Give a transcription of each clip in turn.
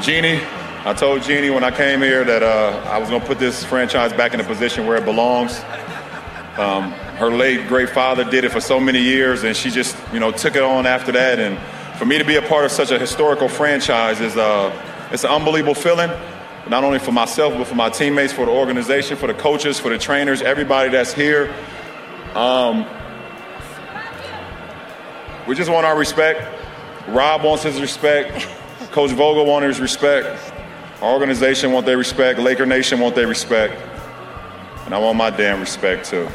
Jeannie, I told Jeannie when I came here that uh, I was going to put this franchise back in a position where it belongs. Um, her late great father did it for so many years, and she just, you know, took it on after that. And for me to be a part of such a historical franchise is uh, it's an unbelievable feeling. Not only for myself, but for my teammates, for the organization, for the coaches, for the trainers, everybody that's here. Um, we just want our respect. Rob wants his respect. Coach Vogel wants his respect. Our organization want their respect. Laker Nation want their respect. And I want my damn respect too.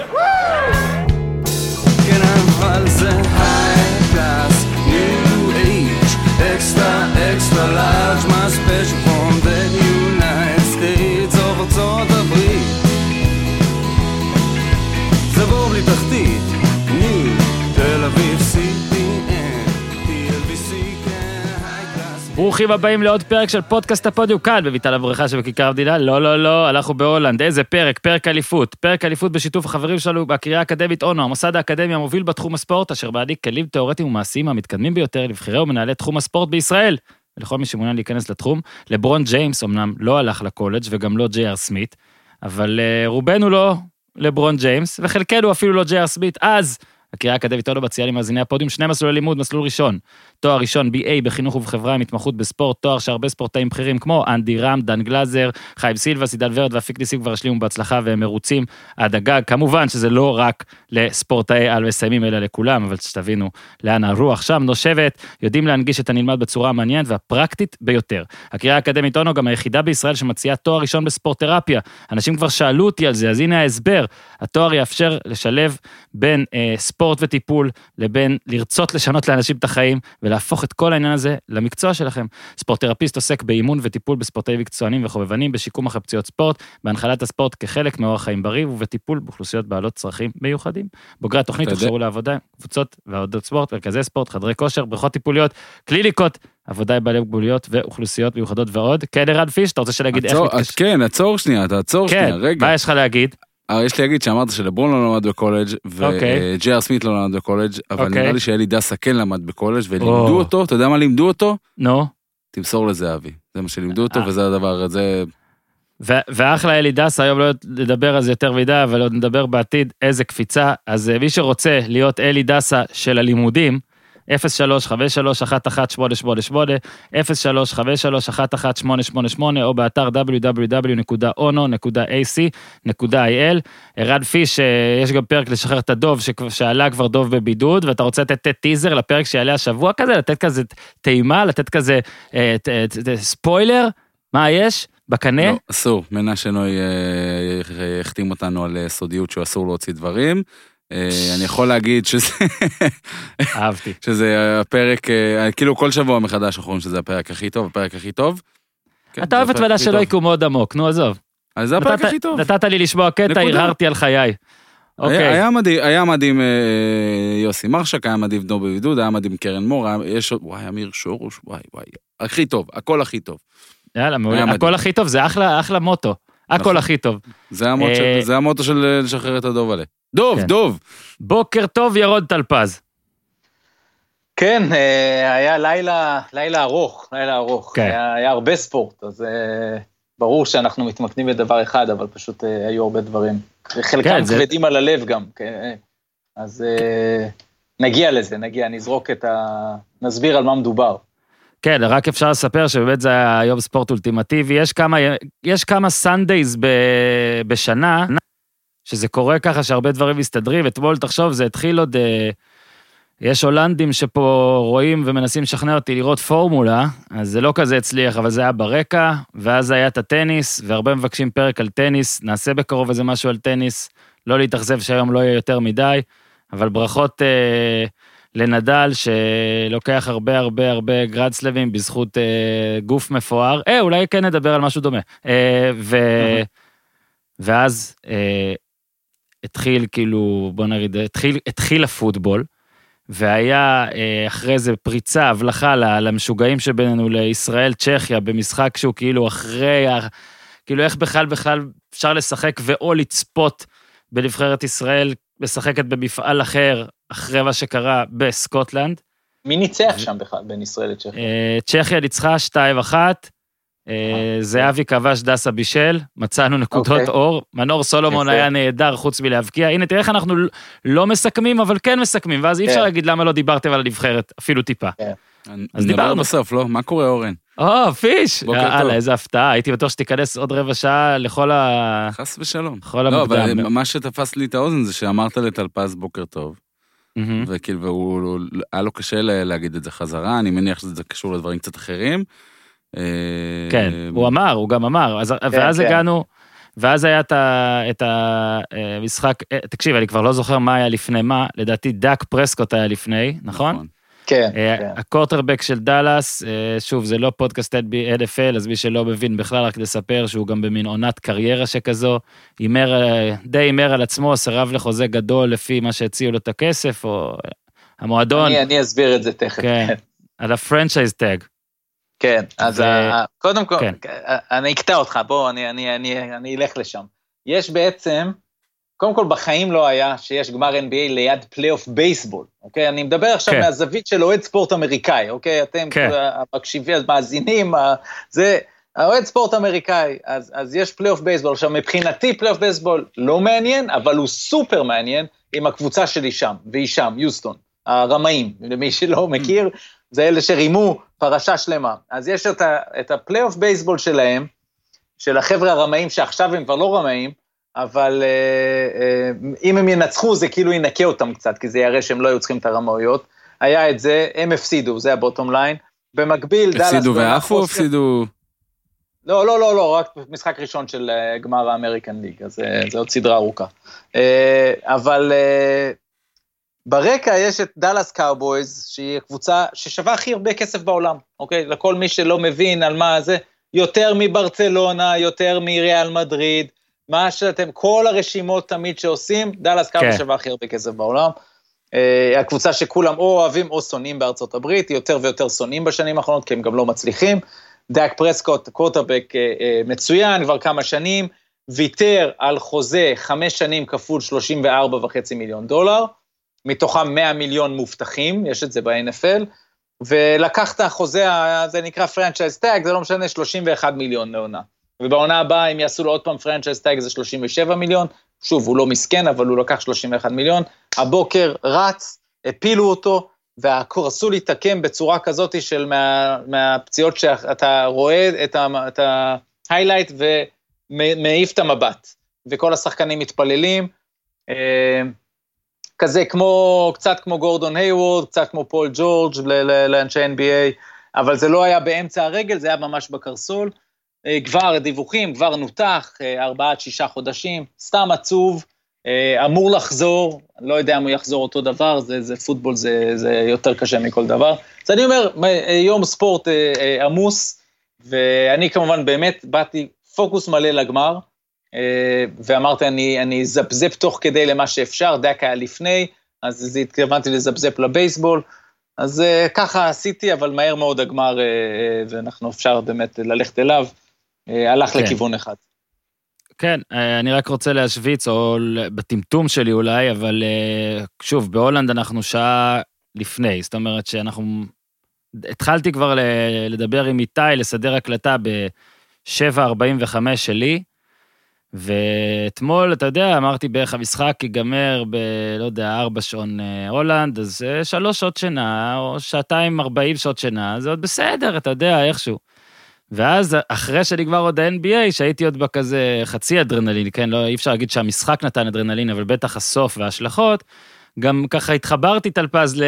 ברוכים הבאים לעוד פרק של פודקאסט הפודיום כאן בביטל הבריכה שבכיכר המדינה. לא, לא, לא, אנחנו בהולנד. איזה פרק? פרק אליפות. פרק אליפות בשיתוף החברים שלנו בקריה האקדמית אונו, המוסד האקדמי המוביל בתחום הספורט, אשר מעניק כלים תאורטיים ומעשיים המתקדמים ביותר לבכירי ומנהלי תחום הספורט בישראל. ולכל מי שמעוניין להיכנס לתחום, לברון ג'יימס אמנם לא הלך לקולג' וגם לא ג'יי אר סמית, אבל אה, רובנו לא לברון ג'יימס, וחלקנו אפילו לא ג'יי אר סמית, אז הקריה האקדמית אונו מציעה למאזיני הפודיום שני מסלולי לימוד, מסלול ראשון, תואר ראשון BA בחינוך ובחברה עם התמחות בספורט, תואר שהרבה ספורטאים בכירים כמו אנדי רם, דן גלאזר, חיים סילבה, סידל ורד ואפיק ניסים כבר השלימו בהצלחה והם מרוצים עד הגג. כמובן שזה לא רק לספורטאי על מסיימים אלא לכולם, אבל שתבינו לאן הרוח שם נושבת, יודעים להנגיש את הנלמד בצורה המעניינת והפרקטית ביותר. הקריאה האקדמית אונו גם היחידה בישראל שמציעה תואר ראשון בספורט תרפיה. אנשים כבר שאלו אותי על זה, אז הנה ההסבר. התואר יאפשר לשלב בין אה, ספורט וטיפול לבין לרצות לשנות לאנשים את החיים ולהפוך את כל העניין הזה למקצוע שלכם. ספורט-תרפיסט עוסק באימון וטיפול בספורטאים מקצוענים וחובבנים, בשיקום אחרי פציעות ספורט, בהנחלת הספורט כחלק מאורח חיים בריא ובטיפול באוכלוסיות בעלות צרכים מיוחדים. בוגרי התוכנית הוכשרו לעבודה, קבוצות ועבודות ספורט, מרכזי ספורט, חדרי כושר, בריכות טיפוליות, קליניקות, עבודה עם בעלי מוגבלויות ואוכלוסיות מיוחדות ועוד. כן, ערן פיש, אתה רוצה שנגיד איך מתקשר? כן, עצור שנייה, תעצור כן, שנייה, רגע. מה יש לך להגיד? אה, יש לי להגיד שאמרת שלברון לא למד בקולג' אוקיי. וג'י.אר סמית לא למד בקולג', אבל אוקיי. נראה לי שאלי דסה כן למד בקולג'. ולימדו אותו, אתה יודע מה לימדו אותו? נו. תמסור לזהבי. זה מה שלימדו אותו אה. וזה הדבר, זה... ואחלה אלי דסה, היום לא נדבר על זה יותר מדי, אבל עוד נדבר בעתיד איזה קפיצה. אז אה, מי שרוצה להיות אלי דסה של הלימודים, 03-53-11-888, 03-53-11-888, או באתר www.ono.ac.il. ערן פיש, אה, יש גם פרק לשחרר את הדוב, שעלה כבר דוב בבידוד, ואתה רוצה לתת טיזר לפרק שיעלה השבוע כזה, לתת כזה טעימה, לתת כזה אה, ט- ספוילר, מה יש? בקנה? לא, אסור, מנשה נוי אה, החתים אותנו על אה, סודיות שאסור להוציא דברים. אה, אני יכול להגיד שזה, אהבתי. שזה הפרק, אה, כאילו כל שבוע מחדש אנחנו אומרים שזה הפרק הכי טוב, הפרק הכי טוב. כן, אתה אוהב את ועדה שלא. יקום מאוד עמוק, נו עזוב. אז זה הפרק הכי טוב. נתת לי לשמוע קטע. הרהרתי על חיי. אוקיי, היה מדהים, היה מדהים אה, יוסי מרשק, היה מדהים דור בבידוד, היה מדהים קרן מור, יש עוד, וואי, אמיר שורוש, וואי, וואי, הכי טוב, הכל הכי טוב. יאללה, מעולה. הכל הכי טוב, זה אחלה אחלה מוטו. הכל נכון. הכי טוב. זה המוטו אה, של- זה המוטו של אה, לשחרר את הדוב עלה. דוב, כן. דוב. בוקר טוב, ירון טלפז. כן, אה, היה לילה, לילה ארוך, לילה ארוך. כן. היה, היה הרבה ספורט, אז ברור שאנחנו מתמקדים בדבר אחד, אבל פשוט היו הרבה דברים. חלקם כן, זה- כבדים על הלב גם, כן. אז נגיע לזה, נגיע, נזרוק את ה... נסביר על מה מדובר. כן, רק אפשר לספר שבאמת זה היה יום ספורט אולטימטיבי. יש כמה, יש כמה Sundays ב, בשנה, שזה קורה ככה שהרבה דברים מסתדרים. אתמול, תחשוב, זה התחיל עוד... אה, יש הולנדים שפה רואים ומנסים לשכנע אותי לראות פורמולה, אז זה לא כזה הצליח, אבל זה היה ברקע, ואז היה את הטניס, והרבה מבקשים פרק על טניס, נעשה בקרוב איזה משהו על טניס, לא להתאכזב שהיום לא יהיה יותר מדי, אבל ברכות אה, לנדל, שלוקח הרבה הרבה הרבה גרדסלבים בזכות אה, גוף מפואר. אה, אולי כן נדבר על משהו דומה. אה, ו... ואז אה, התחיל כאילו, בוא נגיד, התחיל, התחיל הפוטבול, והיה אה, אחרי זה פריצה, הבלחה למשוגעים שבינינו לישראל צ'כיה, במשחק שהוא כאילו אחרי, כאילו איך בכלל בכלל אפשר לשחק ואו לצפות בנבחרת ישראל משחקת במפעל אחר, אחרי מה שקרה בסקוטלנד. מי ניצח שם בכלל בין ישראל לצ'כיה? אה, צ'כיה ניצחה 2-1, אה, זהבי כבש דסה בישל, מצאנו נקודות אוקיי. אור, מנור סולומון. היה נהדר חוץ מלהבקיע. הנה, תראה איך אנחנו לא מסכמים, אבל כן מסכמים, ואז אי אפשר כן. להגיד למה לא דיברתם על הנבחרת, אפילו טיפה. אז נדבר דיברנו. בסוף, לא? מה קורה, אורן? או, פיש! בוקר טוב. יאללה, איזה הפתעה, הייתי בטוח שתיכנס עוד רבע שעה לכל ה... חס ושלום. לכל לא, אבל המוקדם. מה שתפס לי את האוזן זה שאמרת לטלפז בוקר טוב, מהמם. וכאילו, והוא, הוא- היה לו קשה להגיד את זה חזרה, אני מניח שזה קשור לדברים קצת אחרים. אה, כן, הוא אמר, הוא גם אמר, אז, ואז כן. הגענו, ואז היה את המשחק, אה, תקשיב, אני כבר לא זוכר מה היה לפני מה, לדעתי דאק פרסקוט היה לפני, נכון? כן, אה, כן. הקורטרבק של דאלאס, אה, שוב, זה לא פודקאסט NFL, אז מי שלא מבין בכלל, רק לספר שהוא גם במין עונת קריירה שכזו, הימר, אה, די הימר על עצמו, סירב לחוזה גדול לפי מה שהציעו לו את הכסף, או המועדון, אני, אני אסביר את זה תכף. כן, על ה franchise tag. כן, אז ו- ה- קודם כל, כן. אני אקטע אותך, בוא, אני, אני, אני, אני אלך לשם. יש בעצם, קודם כל בחיים לא היה שיש גמר NBA ליד פלייאוף בייסבול, אוקיי? אני מדבר עכשיו כן. מהזווית של אוהד ספורט אמריקאי, אוקיי? אתם כן. המקשיבים, המאזינים, זה, האוהד ספורט אמריקאי, אז, אז יש פלייאוף בייסבול. עכשיו, מבחינתי פלייאוף בייסבול לא מעניין, אבל הוא סופר מעניין עם הקבוצה שלי שם, והיא שם, יוסטון, הרמאים, למי שלא מכיר, זה אלה שרימו פרשה שלמה. אז יש את, ה, את הפלייאוף בייסבול שלהם, של החבר'ה הרמאים שעכשיו הם כבר לא רמאים, אבל אה, אה, אם הם ינצחו זה כאילו ינקה אותם קצת, כי זה יראה שהם לא היו צריכים את הרמאויות. היה את זה, הם הפסידו, זה ה bottom line. במקביל, דאלאס... הפסידו ועפו או הפסידו... לא, לא, לא, לא, רק משחק ראשון של אה, גמר האמריקן ליג, אז אה, זה עוד סדרה ארוכה. אה, אבל אה, ברקע יש את דאלאס קאובויז, שהיא הקבוצה ששווה הכי הרבה כסף בעולם, אוקיי? לכל מי שלא מבין על מה זה, יותר מברצלונה, יותר מריאל מדריד, מה שאתם, כל הרשימות תמיד שעושים, דאלאס קאובויז כן. שווה הכי הרבה כסף בעולם. אה, הקבוצה שכולם או אוהבים או שונאים בארצות הברית, יותר ויותר שונאים בשנים האחרונות, כי הם גם לא מצליחים. דאק פרסקוט, קורטרבק אה, אה, מצוין, כבר כמה שנים, ויתר על חוזה חמש שנים כפול 34 וחצי מיליון דולר, מתוכם 100 מיליון מובטחים, יש את זה ב-NFL, ולקח את החוזה, זה נקרא franchise tag, זה לא משנה, 31 מיליון לעונה. ובעונה הבאה, אם יעשו לו עוד פעם franchise tag, זה 37 מיליון, שוב, הוא לא מסכן, אבל הוא לקח 31 מיליון. הבוקר רץ, הפילו אותו, והרגל שלו התעקמה בצורה כזאת של מה, מהפציעות שאתה רואה את, ה highlight ומעיף את המבט, וכל השחקנים מתפללים. אה, כזה כמו, קצת כמו גורדון היוורד, קצת כמו פול ג'ורג' לאנשי NBA, אבל זה לא היה באמצע הרגל, זה היה ממש בקרסול. אה, כבר דיווחים, כבר נותח, אה, ארבעה עד שישה חודשים, סתם עצוב, אה, אמור לחזור, לא יודע אם הוא יחזור אותו דבר, זה, זה פוטבול, זה, זה יותר קשה מכל דבר. אז אני אומר, יום ספורט עמוס, ואני כמובן באמת באתי פוקוס מלא לגמר, ואמרתי, אני, אני אזפזפ תוך כדי למה שאפשר, דק היה לפני, אז התכוונתי לזפזפ לבייסבול, אז אה, ככה עשיתי, אבל מהר מאוד הגמר, אה, אה, ואנחנו אפשר באמת ללכת אליו, הלך כן. לכיוון אחד. כן, אה, אני רק רוצה להשוויץ, או בטמטום שלי אולי, אבל אה, שוב, בהולנד אנחנו שעה לפני, זאת אומרת שאנחנו... התחלתי כבר לדבר עם איתי, לסדר הקלטה ב-7.45 שלי, ואתמול, אתה יודע, אמרתי בערך המשחק ייגמר ב... לא יודע, ארבע שעון אה, הולנד, אז אה, שלוש שעות שינה, או שעתיים ארבעים שעות שינה, זה עוד בסדר, אתה יודע, איכשהו. ואז אחרי שנגמר עוד ה-NBA, שהייתי עוד בכזה חצי אדרנלין, כן, לא, אי אפשר להגיד שהמשחק נתן אדרנלין, אבל בטח הסוף וההשלכות, גם ככה התחברתי טלפז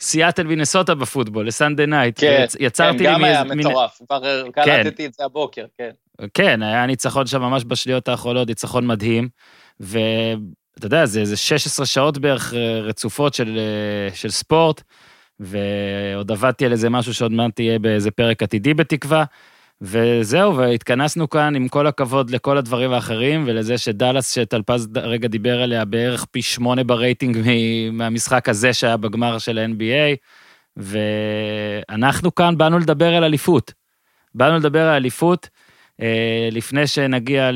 לסיאטל מינסוטה בפוטבול, ל Sunday night. כן, יצרתי כן, לי גם היה מין- מטורף, כבר קלטתי את זה הבוקר, כן. כן, היה ניצחון שם ממש בשניות האחרונות, ניצחון מדהים. ואתה יודע, זה איזה 16 שעות בערך אה, רצופות של, אה, של ספורט, ועוד עבדתי על איזה משהו שעוד מעט תהיה באיזה פרק עתידי בתקווה. וזהו, והתכנסנו כאן עם כל הכבוד לכל הדברים האחרים, ולזה שדאלאס, שטלפז רגע דיבר עליה, בערך פי שמונה ברייטינג מהמשחק הזה שהיה בגמר של ה-NBA, ואנחנו כאן באנו לדבר על אליפות. באנו לדבר על אליפות, אה, לפני שנגיע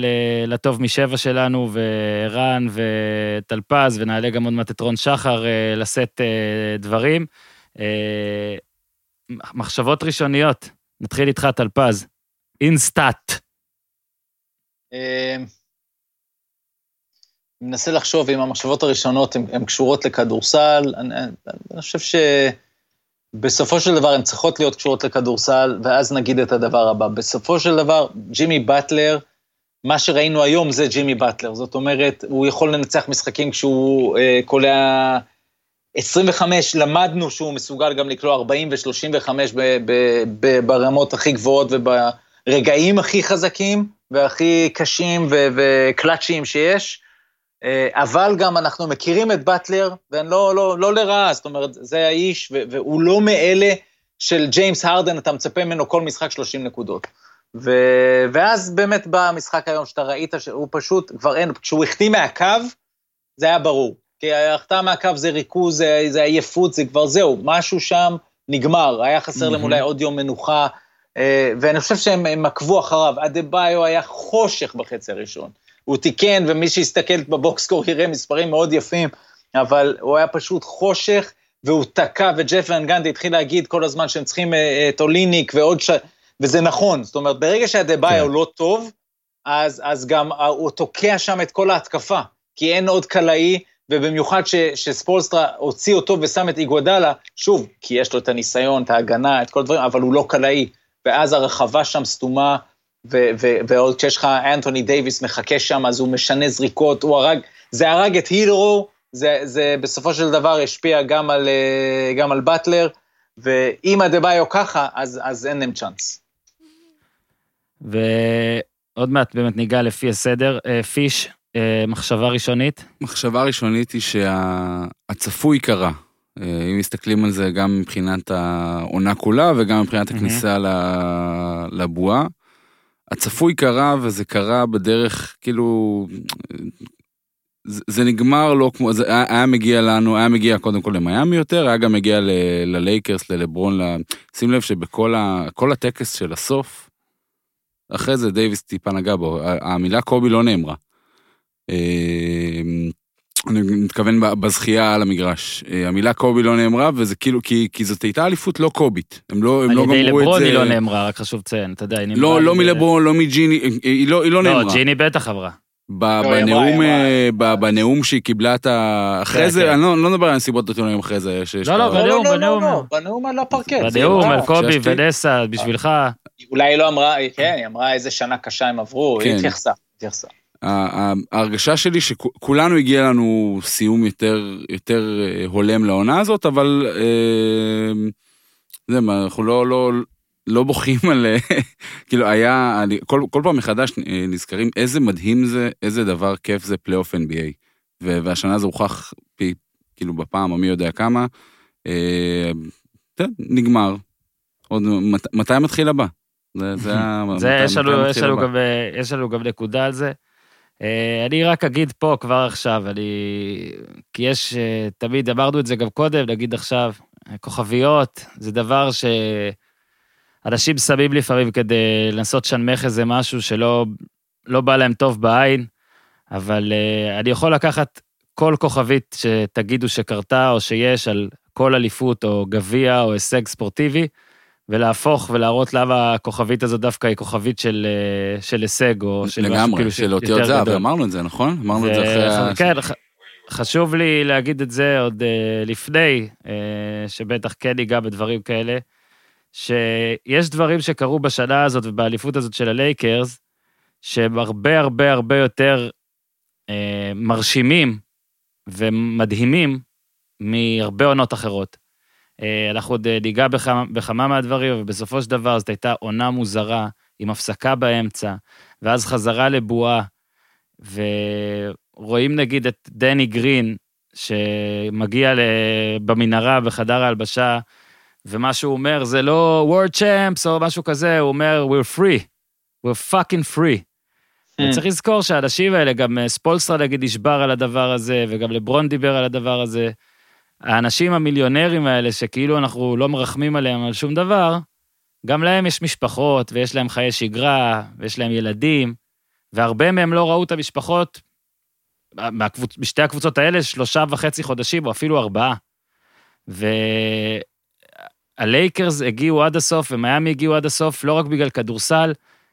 לטוב משבע שלנו, ורן וטלפז, ונעלה גם עוד מעט את רון שחר אה, לשאת אה, דברים. אה, מחשבות ראשוניות, נתחיל איתך, טלפז. אינסטאט. אה, אני מנסה לחשוב אם המחשבות הראשונות הן קשורות לכדורסל. אני, אני חושב שבסופו של דבר הן צריכות להיות קשורות לכדורסל, ואז נגיד את הדבר הבא. בסופו של דבר, ג'ימי באטלר, מה שראינו היום זה ג'ימי באטלר. זאת אומרת, הוא יכול לנצח משחקים כשהוא אה, קולע 25, למדנו שהוא מסוגל גם לקלוע 40 ו-35 ברמות הכי גבוהות וברגעים הכי חזקים והכי קשים וקלאצ'יים שיש. אה, אבל גם אנחנו מכירים את באטלר, ואני לא, לא, לא לרעה, זאת אומרת, זה האיש, והוא לא מאלה של ג'יימס הרדן, אתה מצפה ממנו כל משחק 30 נקודות. ו... ואז באמת בא המשחק היום שאתה ראית שהוא פשוט, כבר אין, כשהוא החטיא מהקו, זה היה ברור. כי ההחטאה מהקו זה ריכוז, זה, זה עייפות, זה כבר זהו, משהו שם נגמר, היה חסר להם אולי עוד יום מנוחה, אה, ואני חושב שהם עקבו אחריו. אדה ביו היה חושך בחצי הראשון. הוא תיקן, ומי שיסתכל בבוקסקור יראה מספרים מאוד יפים, אבל הוא היה פשוט חושך, והוא תקע, וג'ף ון גנדי התחיל להגיד כל הזמן שהם צריכים אה, את אוליניק ועוד ש... וזה נכון, זאת אומרת, ברגע שהדה-ביו כן. לא טוב, אז, אז גם אה, הוא תוקע שם את כל ההתקפה, כי אין עוד קלעי, ובמיוחד ש, שספולסטרה הוציא אותו ושם את איגוודלה, שוב, כי יש לו את הניסיון, את ההגנה, את כל הדברים, אבל הוא לא קלעי, ואז הרחבה שם סתומה, ו- ו- ועוד כשיש לך אנטוני דייוויס מחכה שם, אז הוא משנה זריקות, הוא הרג, זה הרג את הילו, זה, זה בסופו של דבר השפיע גם על, אה, גם על באטלר, ואם אדה-ביו ככה, אז, אז אין להם צ'אנס. ועוד מעט באמת ניגע לפי הסדר. אה, פיש, מחשבה ראשונית? מחשבה ראשונית היא שהצפוי קרה. אם מסתכלים על זה גם מבחינת העונה כולה וגם מבחינת הכניסה לבועה. הצפוי קרה, וזה קרה בדרך, כאילו, זה, זה נגמר לא כמו, זה היה, היה מגיע לנו, היה מגיע קודם כל למיאמי יותר, היה גם מגיע ל, ללייקרס, ללברון, ל... שים לב שבכל ה, הטקס של הסוף, אחרי זה דייוויס טיפה נגע בו, המילה קובי לא נאמרה. אמ, אני מתכוון בזכייה על המגרש. אה, המילה קובי לא נאמרה, וזה כאילו, כי, כי זאת הייתה אליפות לא קובית. הם לא, הם לא גמרו את זה. על ידי לברון היא לא נאמרה, רק חשוב לציין, אתה יודע, היא נאמרה. לא, לא מלברון, לא מג'יני, היא לא, היא לא נאמרה. לא, ג'יני בטח עברה. לא, בנאום, אה, בנאום שהיא קיבלה את ה... אחרי כן, זה, כן. אני לא, לא מדבר על הנסיבות העיתונאים אחרי זה. לא, לא, בנאום, בנאום. בנאום על הפרקט. בנאום על קובי ונסה, בשבילך. אולי היא לא אמרה, כן, היא אמרה איזה שנה קשה הם עברו, היא כן. התייחסה, התייחסה. ההרגשה שלי שכולנו הגיע לנו סיום יותר, יותר אה, הולם לעונה הזאת, אבל אה, זה מה, אנחנו לא, לא, לא בוכים על, אה, כאילו היה, כל, כל פעם מחדש נזכרים איזה מדהים זה, איזה דבר כיף זה פלייאוף NBA. והשנה זה הוכח פי, כאילו בפעם המי יודע כמה. נגמר. עוד, מת, מתי מתחיל הבא? זה, זה, זה יש, לנו, יש, לנו גם, יש לנו גם נקודה על זה. אה, אני רק אגיד פה כבר עכשיו, אני... כי יש, אה, תמיד אמרנו את זה גם קודם, נגיד עכשיו, כוכביות, זה דבר שאנשים שמים לפעמים כדי לנסות לשנמך איזה משהו שלא לא בא להם טוב בעין, אבל uh, אני יכול לקחת כל כוכבית שתגידו שקרתה או שיש על כל אליפות או גביע או הישג ספורטיבי, ולהפוך ולהראות למה הכוכבית הזאת דווקא היא כוכבית של, אה, של הישג, או של לגמרי, משהו כאילו של אותיות זהב, אמרנו את זה, נכון? אמרנו את זה אחרי ה... כן, חשוב לי להגיד את זה עוד uh, לפני, uh, שבטח כן ניגע בדברים כאלה, שיש דברים שקרו בשנה הזאת ובאליפות הזאת של הלייקרס, שהם הרבה הרבה הרבה יותר uh, מרשימים ומדהימים מהרבה עונות אחרות. אה, אנחנו עוד אה, ניגע בכמה, בכמה מהדברים, ובסופו של דבר זאת הייתה עונה מוזרה, עם הפסקה באמצע, ואז חזרה לבועה, ורואים נגיד את דני גרין, שמגיע במנהרה בחדר ההלבשה, ומה שהוא אומר זה לא World Champs או משהו כזה, הוא אומר we're free, we're fucking free. Mm. וצריך לזכור שהאנשים האלה, גם אה, ספולסטרה נגיד נשבר על הדבר הזה, וגם לברון דיבר על הדבר הזה, האנשים המיליונרים האלה, שכאילו אנחנו לא מרחמים עליהם על שום דבר, גם להם יש משפחות, ויש להם חיי שגרה, ויש להם ילדים, והרבה מהם לא ראו את המשפחות. בשתי הקבוצות האלה שלושה וחצי חודשים, או אפילו ארבעה. והלייקרס הגיעו עד הסוף, ומיאמי הגיעו עד הסוף, לא רק בגלל כדורסל,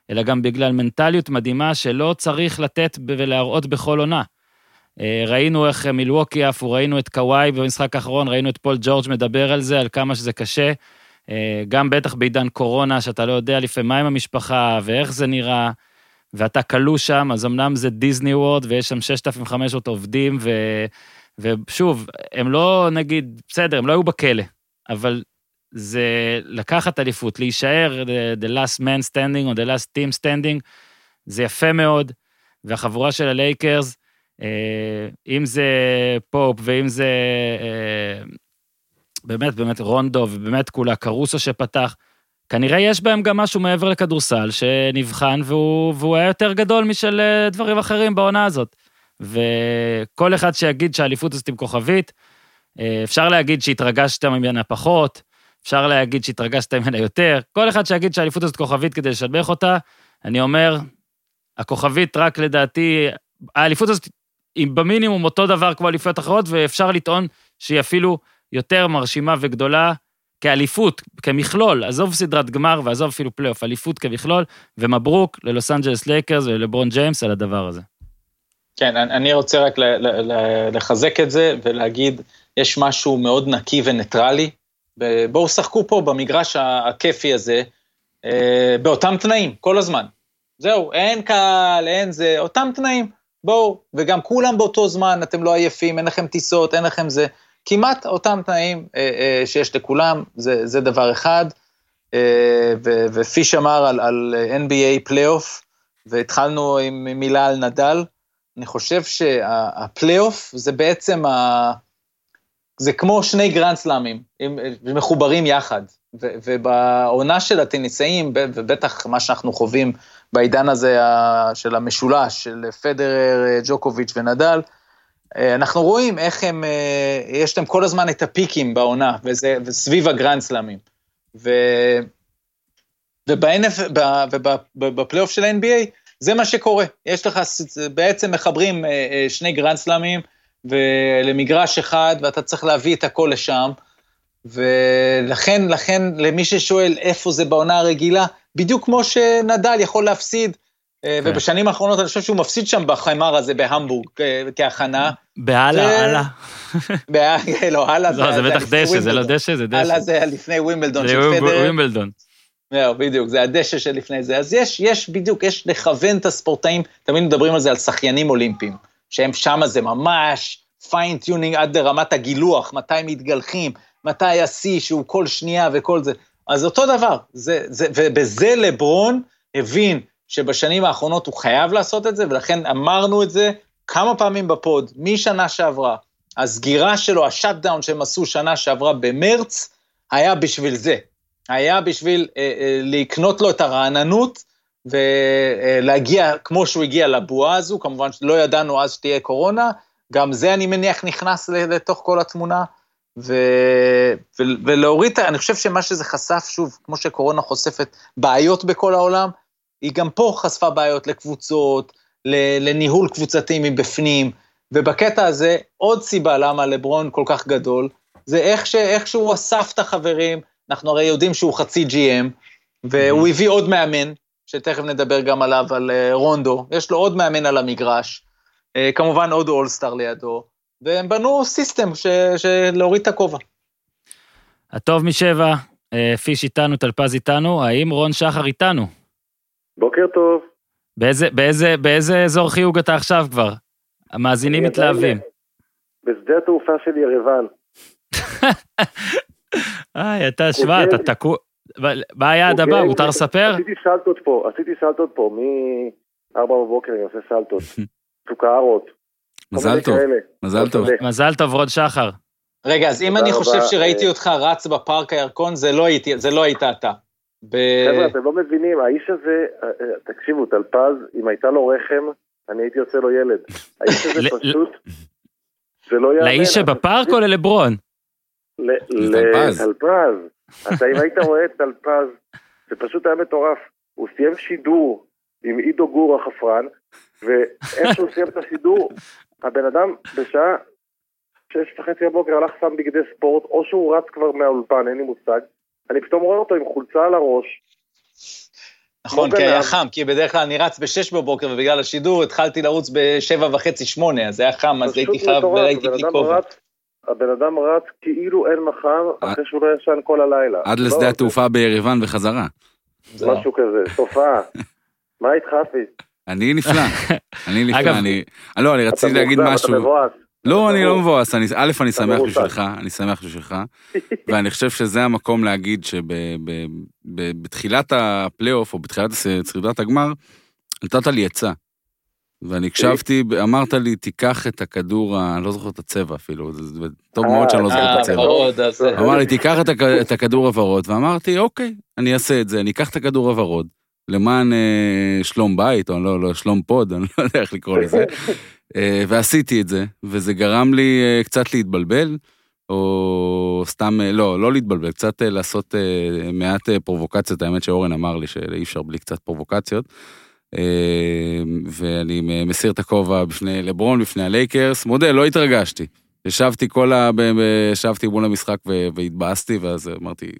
אלא גם בגלל מנטליות מדהימה שלא צריך לתת ולהראות בכל עונה. אה, ראינו איך מילווקי עפו, ראינו את קוואי במשחק האחרון, ראינו את פול ג'ורג' מדבר על זה, על כמה שזה קשה. אה, גם בטח בעידן קורונה, שאתה לא יודע לפעמים מה עם המשפחה ואיך זה נראה, ואתה כלוא שם, אז אמנם זה דיסני וורד ויש שם 6,500 עובדים, ו... ושוב, הם לא, נגיד, בסדר, הם לא היו בכלא, אבל זה לקחת אליפות, להישאר the, the last man standing או the last team standing, זה יפה מאוד, והחבורה של הלייקרס, אה, אם זה פופ ואם זה אה, באמת, באמת רונדו ובאמת כולה קרוסו שפתח, כנראה יש בהם גם משהו מעבר לכדורסל שנבחן והוא, והוא היה יותר גדול משל אה, דברים אחרים בעונה הזאת. וכל אחד שיגיד שהאליפות הזאת עם כוכבית, אה, אפשר להגיד שהתרגשת ממנה פחות, אפשר להגיד שהתרגשת ממנה יותר, כל אחד שיגיד שהאליפות הזאת כוכבית כדי לשבח אותה, אני אומר, הכוכבית רק לדעתי, האליפות הזאת היא במינימום אותו דבר כמו אליפויות אחרות, ואפשר לטעון שהיא אפילו יותר מרשימה וגדולה כאליפות, כמכלול, עזוב סדרת גמר ועזוב אפילו פלייאוף, אליפות כמכלול, ומברוק ללוס אנג'לס לייקרס ולברון ג'יימס על הדבר הזה. כן, אני- רוצה רק לחזק את זה ולהגיד, יש משהו מאוד נקי וניטרלי. בואו שחקו פה במגרש הכיפי הזה, אה, באותם תנאים, כל הזמן. זהו, אין קהל, אין זה, אותם תנאים. בואו, וגם כולם באותו זמן, אתם לא עייפים, אין לכם טיסות, אין לכם זה. כמעט אותם תנאים אה, אה, שיש לכולם, זה, זה דבר אחד. אה, ו- ופיש אמר על, על NBA פלייאוף, והתחלנו עם מילה על נדל. אני חושב שהפלייאוף זה בעצם, ה... זה כמו שני גרנד סלאמים, הם מחוברים יחד. ובעונה של הטניסאים, ובטח מה שאנחנו חווים בעידן הזה של המשולש, של פדרר, ג'וקוביץ' ונדל, אה, אנחנו רואים איך הם, אה, יש להם כל הזמן את הפיקים בעונה, וזה וסביב הגרנד סלאמים. ובפלייאוף של ה-NBA, זה מה שקורה. יש לך, בעצם מחברים אה, אה, שני גרנד סלאמים למגרש אחד, ואתה צריך להביא את הכל לשם. ולכן, לכן, למי ששואל איפה זה בעונה הרגילה, בדיוק כמו שנדל יכול להפסיד, אה, כן. ובשנים האחרונות אני חושב שהוא מפסיד שם בחמר הזה בהמבורג אה, כהכנה. בהאלה, זה- האלה. ב- לא, האלה לא, זה בטח דשא, זה לא. דשא, זה דשא. האלה זה לפני ווימבלדון זה של ווימב- פדרר. ווימבלדון. בדיוק, זה הדשא שלפני זה. אז יש, יש בדיוק, יש לכוון את הספורטאים, תמיד מדברים על זה, על שחיינים אולימפיים, שהם שמה זה ממש fine tuning עד לרמת הגילוח, מתי מתגלחים, מתי השיא שהוא כל שנייה וכל זה. אז אותו דבר, זה, זה, ובזה לברון הבין שבשנים האחרונות הוא חייב לעשות את זה, ולכן אמרנו את זה כמה פעמים ב pod, משנה שעברה. הסגירה שלו, ה shutdown שהם עשו שנה שעברה במרץ, היה בשביל זה. היה בשביל אה, אה, לקנות לו את הרעננות ולהגיע כמו שהוא הגיע לבועה הזו, כמובן שלא ידענו אז שתהיה קורונה, גם זה אני מניח נכנס לתוך כל התמונה, ו, ו, ולהוריד, אני חושב שמה שזה חשף, שוב, כמו שקורונה חושפת בעיות בכל העולם, היא גם פה חשפה בעיות לקבוצות, לניהול קבוצתי מבפנים, ובקטע הזה, עוד סיבה למה לברון כל כך גדול, זה איך, ש, איך שהוא אסף את החברים, אנחנו הרי יודעים שהוא חצי GM, והוא הביא עוד מאמן, שתכף נדבר גם עליו, על אה, רונדו, יש לו עוד מאמן על המגרש, אה, כמובן עוד אולסטאר לידו, והם בנו סיסטם ש, של להוריד את הכובע. הטוב משבע, אה, פיש איתנו, טלפז איתנו, האם רון שחר איתנו? בוקר טוב. באיזה, באיזה, באיזה אזור חיוג אתה עכשיו כבר? המאזינים אני מתלהבים. בשדה התעופה של ירוון. איי, אתה, שמע, אתה תקוע... אבל מה היעד הבא, אוקיי, מותר לספר? עשיתי סלטות פה, עשיתי סלטות פה, מ-4 בבוקר אני עושה סלטות. סוכרות. מזל טוב. מזל טוב. מזל טוב, רון שחר. רגע, אז אם אני חושב שראיתי אה, אותך רץ בפארק הירקון, זה לא הייתי, זה לא היית אתה. חבר'ה, אתם לא מבינים, האיש הזה, אה, אה, תקשיבו, טלפז, אם הייתה לו רחם, אני הייתי עושה לו ילד. האיש הזה פשוט, זה לא יאמן. לאיש שבפארק או ללברון? לטלפז. אתה אם היית רואה את טלפז, זה פשוט היה מטורף. הוא סיים שידור עם עידו גור החפרן, ואיך שהוא סיים את השידור, הבן אדם בשעה שש וחצי בבוקר הלך שם בגדי ספורט, או שהוא רץ כבר מהאולפן, אין לי מושג. אני פתאום רואה אותו עם חולצה על הראש, נכון, כי היה. חם, כי בדרך כלל אני רץ ב-6 בבוקר, ובגלל השידור התחלתי לרוץ ב-7 וחצי, 8, אז היה חם, אז הייתי חייב, והייתי הבן בלי אדם כובע. הבן אדם רץ כאילו אין מחר, אה. אחרי שהוא לא ישן כל הלילה. עד לא, לשדה התעופה ביריבן וחזרה. משהו כזה, תופעה. מה איתך, אפי? אני נפלא, אני נפלא, אגב- אני... לא, אני רציתי להגיד משהו. אתה מבואס. לא, אתה אני לא. מבואס, אני- א', אני שמח. בשבילך, אני שמח בשבילך, ואני חושב שזה המקום להגיד שבתחילת הפלייאוף, או בתחילת סדרת הגמר, נתת לי עצה. ואני הקשבתי, אמרת לי, תיקח את הכדור, אני לא זוכר את הצבע אפילו, זה טוב מאוד שאני לא זוכר את אה, הצבע. אמר לי, תיקח את הכדור הוורוד, ואמרתי, אוקיי, אני אעשה את זה, אני אקח את הכדור הוורוד, למען אה, שלום בית, או לא, לא, שלום pod, אני לא יודע איך לקרוא לזה, אה, ועשיתי את זה, וזה גרם לי אה, קצת להתבלבל, או סתם, אה, לא, לא להתבלבל, קצת אה, לעשות אה, מעט אה, פרובוקציות, האמת שאורן אמר לי שאי אפשר בלי קצת פרובוקציות. אה, ואני מסיר את הכובע בפני לברון, בפני הלייקרס, מודה, לא התרגשתי. ישבתי כל ה... ישבתי מול המשחק והתבאסתי, ואז אמרתי,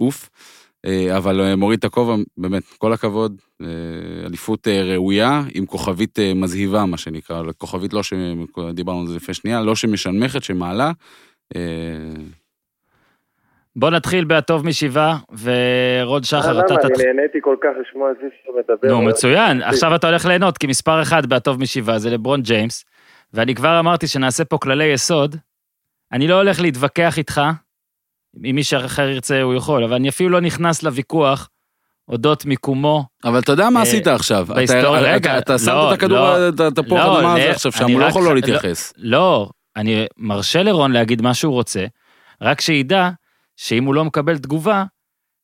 אוף. אה, אבל אה, מוריד את הכובע, באמת, כל הכבוד. אה, אליפות ראויה, עם כוכבית מזהיבה, מה שנקרא, כוכבית לא ש... דיברנו על זה לפני שנייה, לא שמשנמכת, שמעלה. בוא נתחיל בהטוב משבעה, ורוד שחר, למה? אתה אני תתחיל. נהניתי כל כך לשמוע את מישהו מדבר. נו, מצוין. עכשיו אתה הולך ליהנות, כי מספר אחד בהטוב משבעה זה לברון ג'יימס, ואני כבר אמרתי שנעשה פה כללי יסוד. אני לא הולך להתווכח איתך, אם מישהו אחר ירצה הוא יכול, אבל אני אפילו לא נכנס לוויכוח אודות מיקומו. אבל אתה יודע מה אה, עשית עכשיו. בהיסטוריה- רגע, אתה שמת לא, את הכדור, לא. את התפוח לא, האדמה לא, הזה עכשיו שם, הוא לא יכול לא לא- להתייחס. לא, אני מרשה לרון להגיד מה שהוא רוצה, רק שידע שאם הוא לא מקבל תגובה,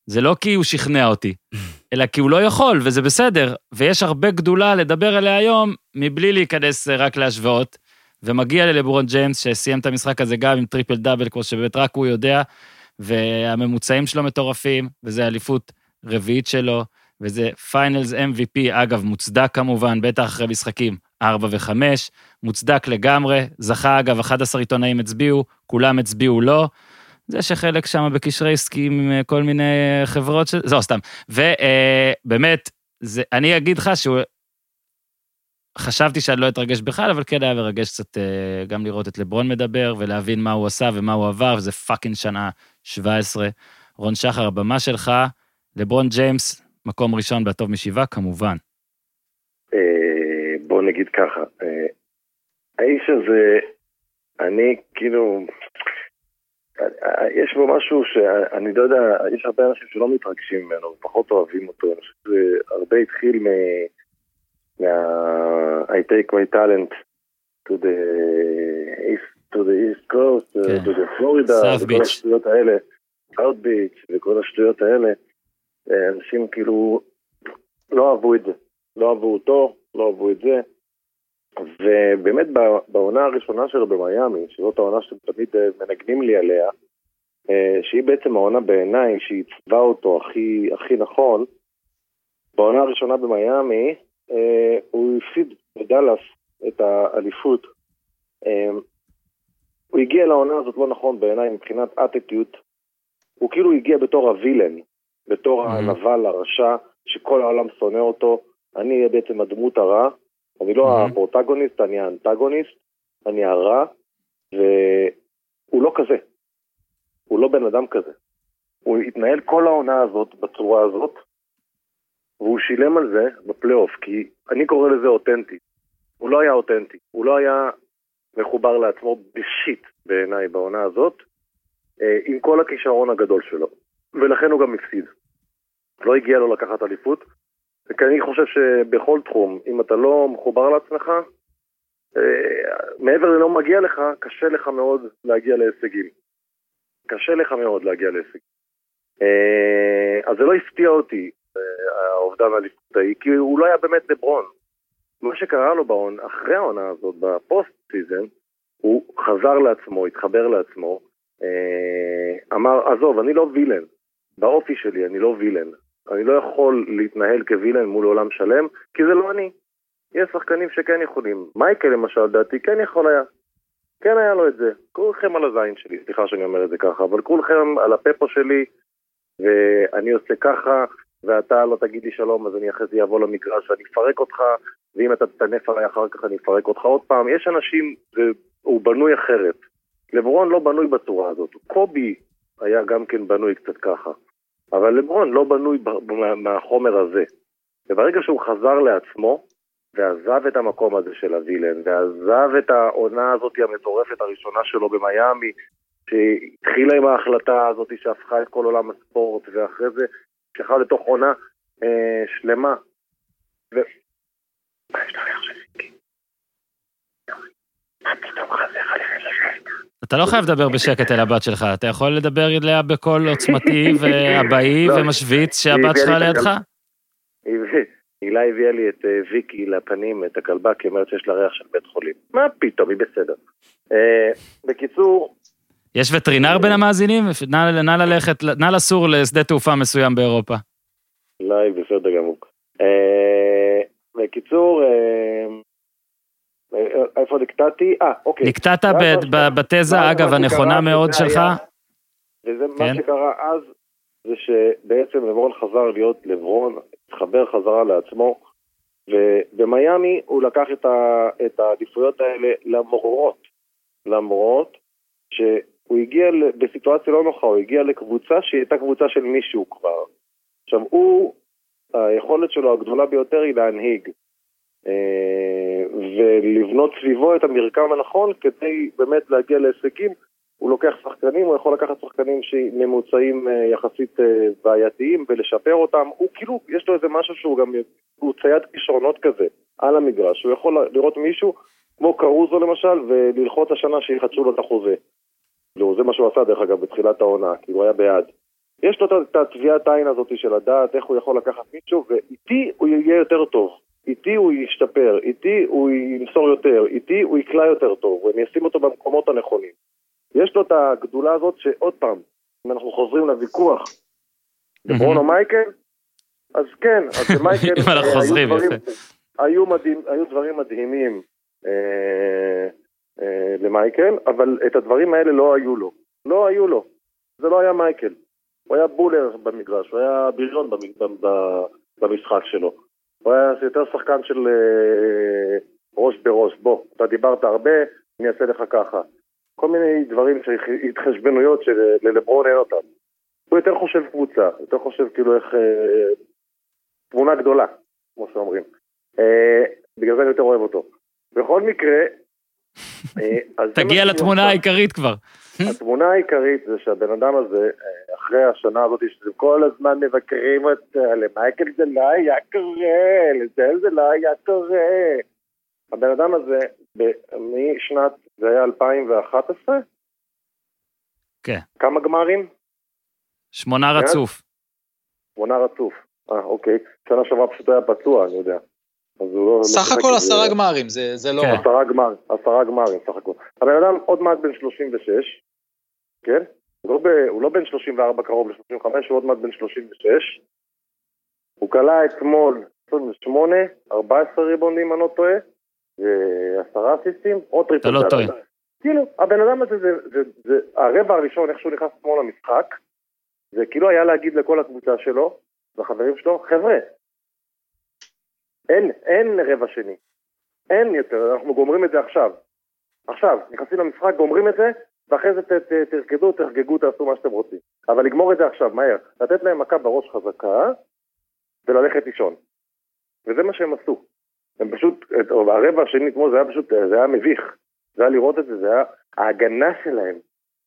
זה לא כי הוא שכנע אותי, אלא כי הוא לא יכול, וזה בסדר. ויש הרבה גדולה לדבר עליה היום, מבלי להיכנס רק להשוואות. ומגיע ללברון ג'יימס, שסיים את המשחק הזה גם עם טריפל דאבל, כמו שבאמת רק הוא יודע, והממוצעים שלו מטורפים, וזה אליפות רביעית שלו, וזה Finals MVP, אגב, מוצדק כמובן, בטח אחרי משחקים 4 ו-5, מוצדק לגמרי, זכה אגב, 11 עיתונאים הצביעו, כולם הצביעו לו. זה שחלק שם בקשרי עסקיים עם אה, כל מיני אה, חברות ש... זהו, סתם. ובאמת, זה, אני אגיד לך שהוא... חשבתי שאני לא אתרגש בכלל, אבל כן היה מרגש קצת אה, גם לראות את לברון מדבר ולהבין מה הוא עשה ומה הוא עבר, וזה fucking שנה 17. רון שחר, הבמה שלך, לברון ג'יימס, מקום ראשון בטוב משבעה, כמובן. אה, בוא נגיד ככה, אה, האיש הזה, אני כאילו, אה, יש בו משהו שאני לא יודע, יש הרבה אנשים שלא מתרגשים ממנו, ופחות אוהבים אותו, אני חושב שזה הרבה התחיל מ... מה... I take my talent to the east, to the east coast, uh, כן. to the Florida, South וכל Beach. השטויות האלה, South Beach וכל השטויות האלה, אה, אנשים כאילו לא אהבו את זה. לא אהבו אותו, לא אהבו את זה. ובאמת בעונה הראשונה שלו במיאמי, שזאת העונה שאתם תמיד אה, מנגנים לי עליה, אה, שהיא בעצם העונה בעיניי שעיצבה אותו הכי, הכי נכון, בעונה הראשונה במיאמי הוא הפסיד בדאלאס את האליפות. הוא הגיע לעונה הזאת לא נכון בעיניי מבחינת אטיטיוט, הוא כאילו הגיע בתור הווילן, בתור. הנבל הרשע, שכל העולם שונא אותו, אני אהיה בעצם הדמות הרע, אני לא. הפרוטגוניסט, אני האנטגוניסט, אני הרע, והוא לא כזה. הוא לא בן אדם כזה. הוא התנהל כל העונה הזאת בצורה הזאת, והוא שילם על זה בפלייאוף, כי אני קורא לזה אותנטי. הוא לא היה אותנטי, הוא לא היה מחובר לעצמו בשיט בעיניי בעונה הזאת, אה, עם כל הכישרון הגדול שלו. ולכן הוא גם הפסיד. לא הגיע לו לקחת אליפות, כי אני חושב שבכל תחום, אם אתה לא מחובר לעצמך, אה, מעבר ללא מגיע לך, קשה לך מאוד להגיע להישגים. קשה לך מאוד להגיע להישגים. אה, אז זה לא הפתיע אותי, האובדן האליפות ההיא, כי הוא לא היה באמת לברון. מה שקרה לו בעון, אחרי העונה הזאת, ב post season, הוא חזר לעצמו, התחבר לעצמו, אה, אמר, עזוב, אני לא וילן, באופי שלי אני לא וילן, אני לא יכול להתנהל כווילן מול עולם שלם, כי זה לא אני. יש שחקנים שכן יכולים. מייקל למשל, לדעתי, כן יכול היה. כן היה לו את זה. כולכם על הזין שלי, סליחה שאני אומר את זה ככה, אבל כולכם על הפפו שלי, ואני עושה ככה, ואתה לא תגיד לי שלום, אז אני אחרי זה אבוא למגרש ואני אפרק אותך, ואם אתה תטנף עליי אחר כך אני אפרק אותך עוד פעם. יש אנשים, הוא בנוי אחרת. לברון לא בנוי בצורה הזאת. קובי היה גם כן בנוי קצת ככה. אבל לברון לא בנוי מהחומר הזה. וברגע שהוא חזר לעצמו, ועזב את המקום הזה של הווילן, ועזב את העונה הזאת המטורפת הראשונה שלו במיאמי, שהתחילה עם ההחלטה הזאת שהפכה את כל עולם הספורט, ואחרי זה שכב לתוך עונה אה, שלמה. ו... מה יש לך עכשיו, אתה לא חייב לדבר בשקט אל הבת שלך, אתה יכול לדבר אליה בקול עוצמתי ואבאי לא, ומשוויץ שהבת שלך לידך? הילה הביאה לי את אה, ויקי לפנים, את הכלבה, כי אומרת שיש לה ריח של בית חולים. מה פתאום, היא בסדר. אה, בקיצור... יש וטרינר בין המאזינים? נא ללכת, נא לסור לשדה תעופה מסוים באירופה. לא, היא בסדר גמור. אה, בקיצור, איפה נקטעתי? אה, אוקיי. נקטעת בתזה, אגב, הנכונה מאוד שלך. וזה מה כן. שקרה אז, זה שבעצם לברון חזר להיות לברון, התחבר חזרה לעצמו, ובמיאמי הוא לקח את, ה, את העדיפויות האלה למרות, למרות שהוא הגיע בסיטואציה לא נוחה, הוא הגיע לקבוצה שהיא הייתה קבוצה של מישהו כבר. עכשיו הוא, היכולת שלו הגדולה ביותר היא להנהיג. אה, ולבנות סביבו את המרקם הנכון כדי באמת להגיע להישגים. הוא לוקח שחקנים, הוא יכול לקחת שחקנים שממוצעים אה, יחסית אה, בעייתיים ולשפר אותם. הוא כאילו, יש לו איזה משהו שהוא גם, הוא צייד כישרונות כזה על המגרש. הוא יכול לראות מישהו, כמו קרוזו למשל, וללחוץ השנה שיחדשו לו את החוזה. לא, זה מה שהוא עשה דרך אגב בתחילת העונה, כי הוא היה בעד. יש לו את התביעת העין הזאת של לדעת איך הוא יכול לקחת מישהו, ואיתי הוא יהיה יותר טוב. איתי הוא ישתפר, איתי הוא ימסור יותר, איתי הוא יקלע יותר טוב, ואני אשים אותו במקומות הנכונים. יש לו את הגדולה הזאת שעוד פעם, אם אנחנו חוזרים לוויכוח, לברון או מייקל, אז כן, אז מייקל, אם אנחנו אה, חוזרים, יפה. היו, דברים מדהימים אה, למייקל, אבל את הדברים האלה לא היו לו. לא היו לו. זה לא היה מייקל. הוא היה בולר במגרש, הוא היה בריון במשחק שלו. הוא היה יותר שחקן של אה, ראש בראש. בוא, אתה דיברת הרבה, אני אעשה לך ככה. כל מיני דברים, התחשבנויות שללברון אין אותם. הוא יותר חושב קבוצה, יותר חושב כאילו איך... אה, תמונה גדולה, כמו שאומרים. בגלל זה אני יותר אוהב אותו. בכל מקרה... תגיע לתמונה העיקרית כבר. התמונה העיקרית זה שהבן אדם הזה, אחרי השנה הזאת, שאתם כל הזמן מבקרים אותו, למייקל זה לא היה קורה, לזה זה לא היה קורה. הבן אדם הזה, משנת, זה היה 2011? כן. כמה גמרים? שמונה כן? רצוף. שמונה רצוף. אה, אוקיי. שנה שעברה פשוט היה פצוע, אני יודע. לא- סך הכל עשרה גמרים, זה לא כן. עשרה גמרים, עשרה גמרים סך הכל. הבן אדם עוד מעט בן 36, כן? הוא לא, ב, הוא לא בן 34 קרוב ל-35, הוא עוד מעט בן 36. הוא קלע אתמול 28, 14 ריבאונדים, אני לא טועה, ועשרה אסיסטים, או טריפל. אתה לא טועה. כאילו, הבן אדם הזה, זה, זה, זה, זה, הרבע הראשון, איך שהוא נכנס אתמול למשחק, זה כאילו היה להגיד לכל הקבוצה שלו, לחברים שלו, חבר'ה, אין, אין רבע שני. אין יותר, אנחנו גומרים את זה עכשיו. עכשיו, נכנסים למשחק, גומרים את זה, ואחרי זה ת, ת, תרקדו, תחגגו, תעשו מה שאתם רוצים. אבל לגמור את זה עכשיו, מהר. לתת להם מכה בראש חזקה, וללכת לישון. וזה מה שהם עשו. הם פשוט, הרבע השני כמו זה היה פשוט, זה היה מביך. זה היה לראות את זה, זה היה ההגנה שלהם.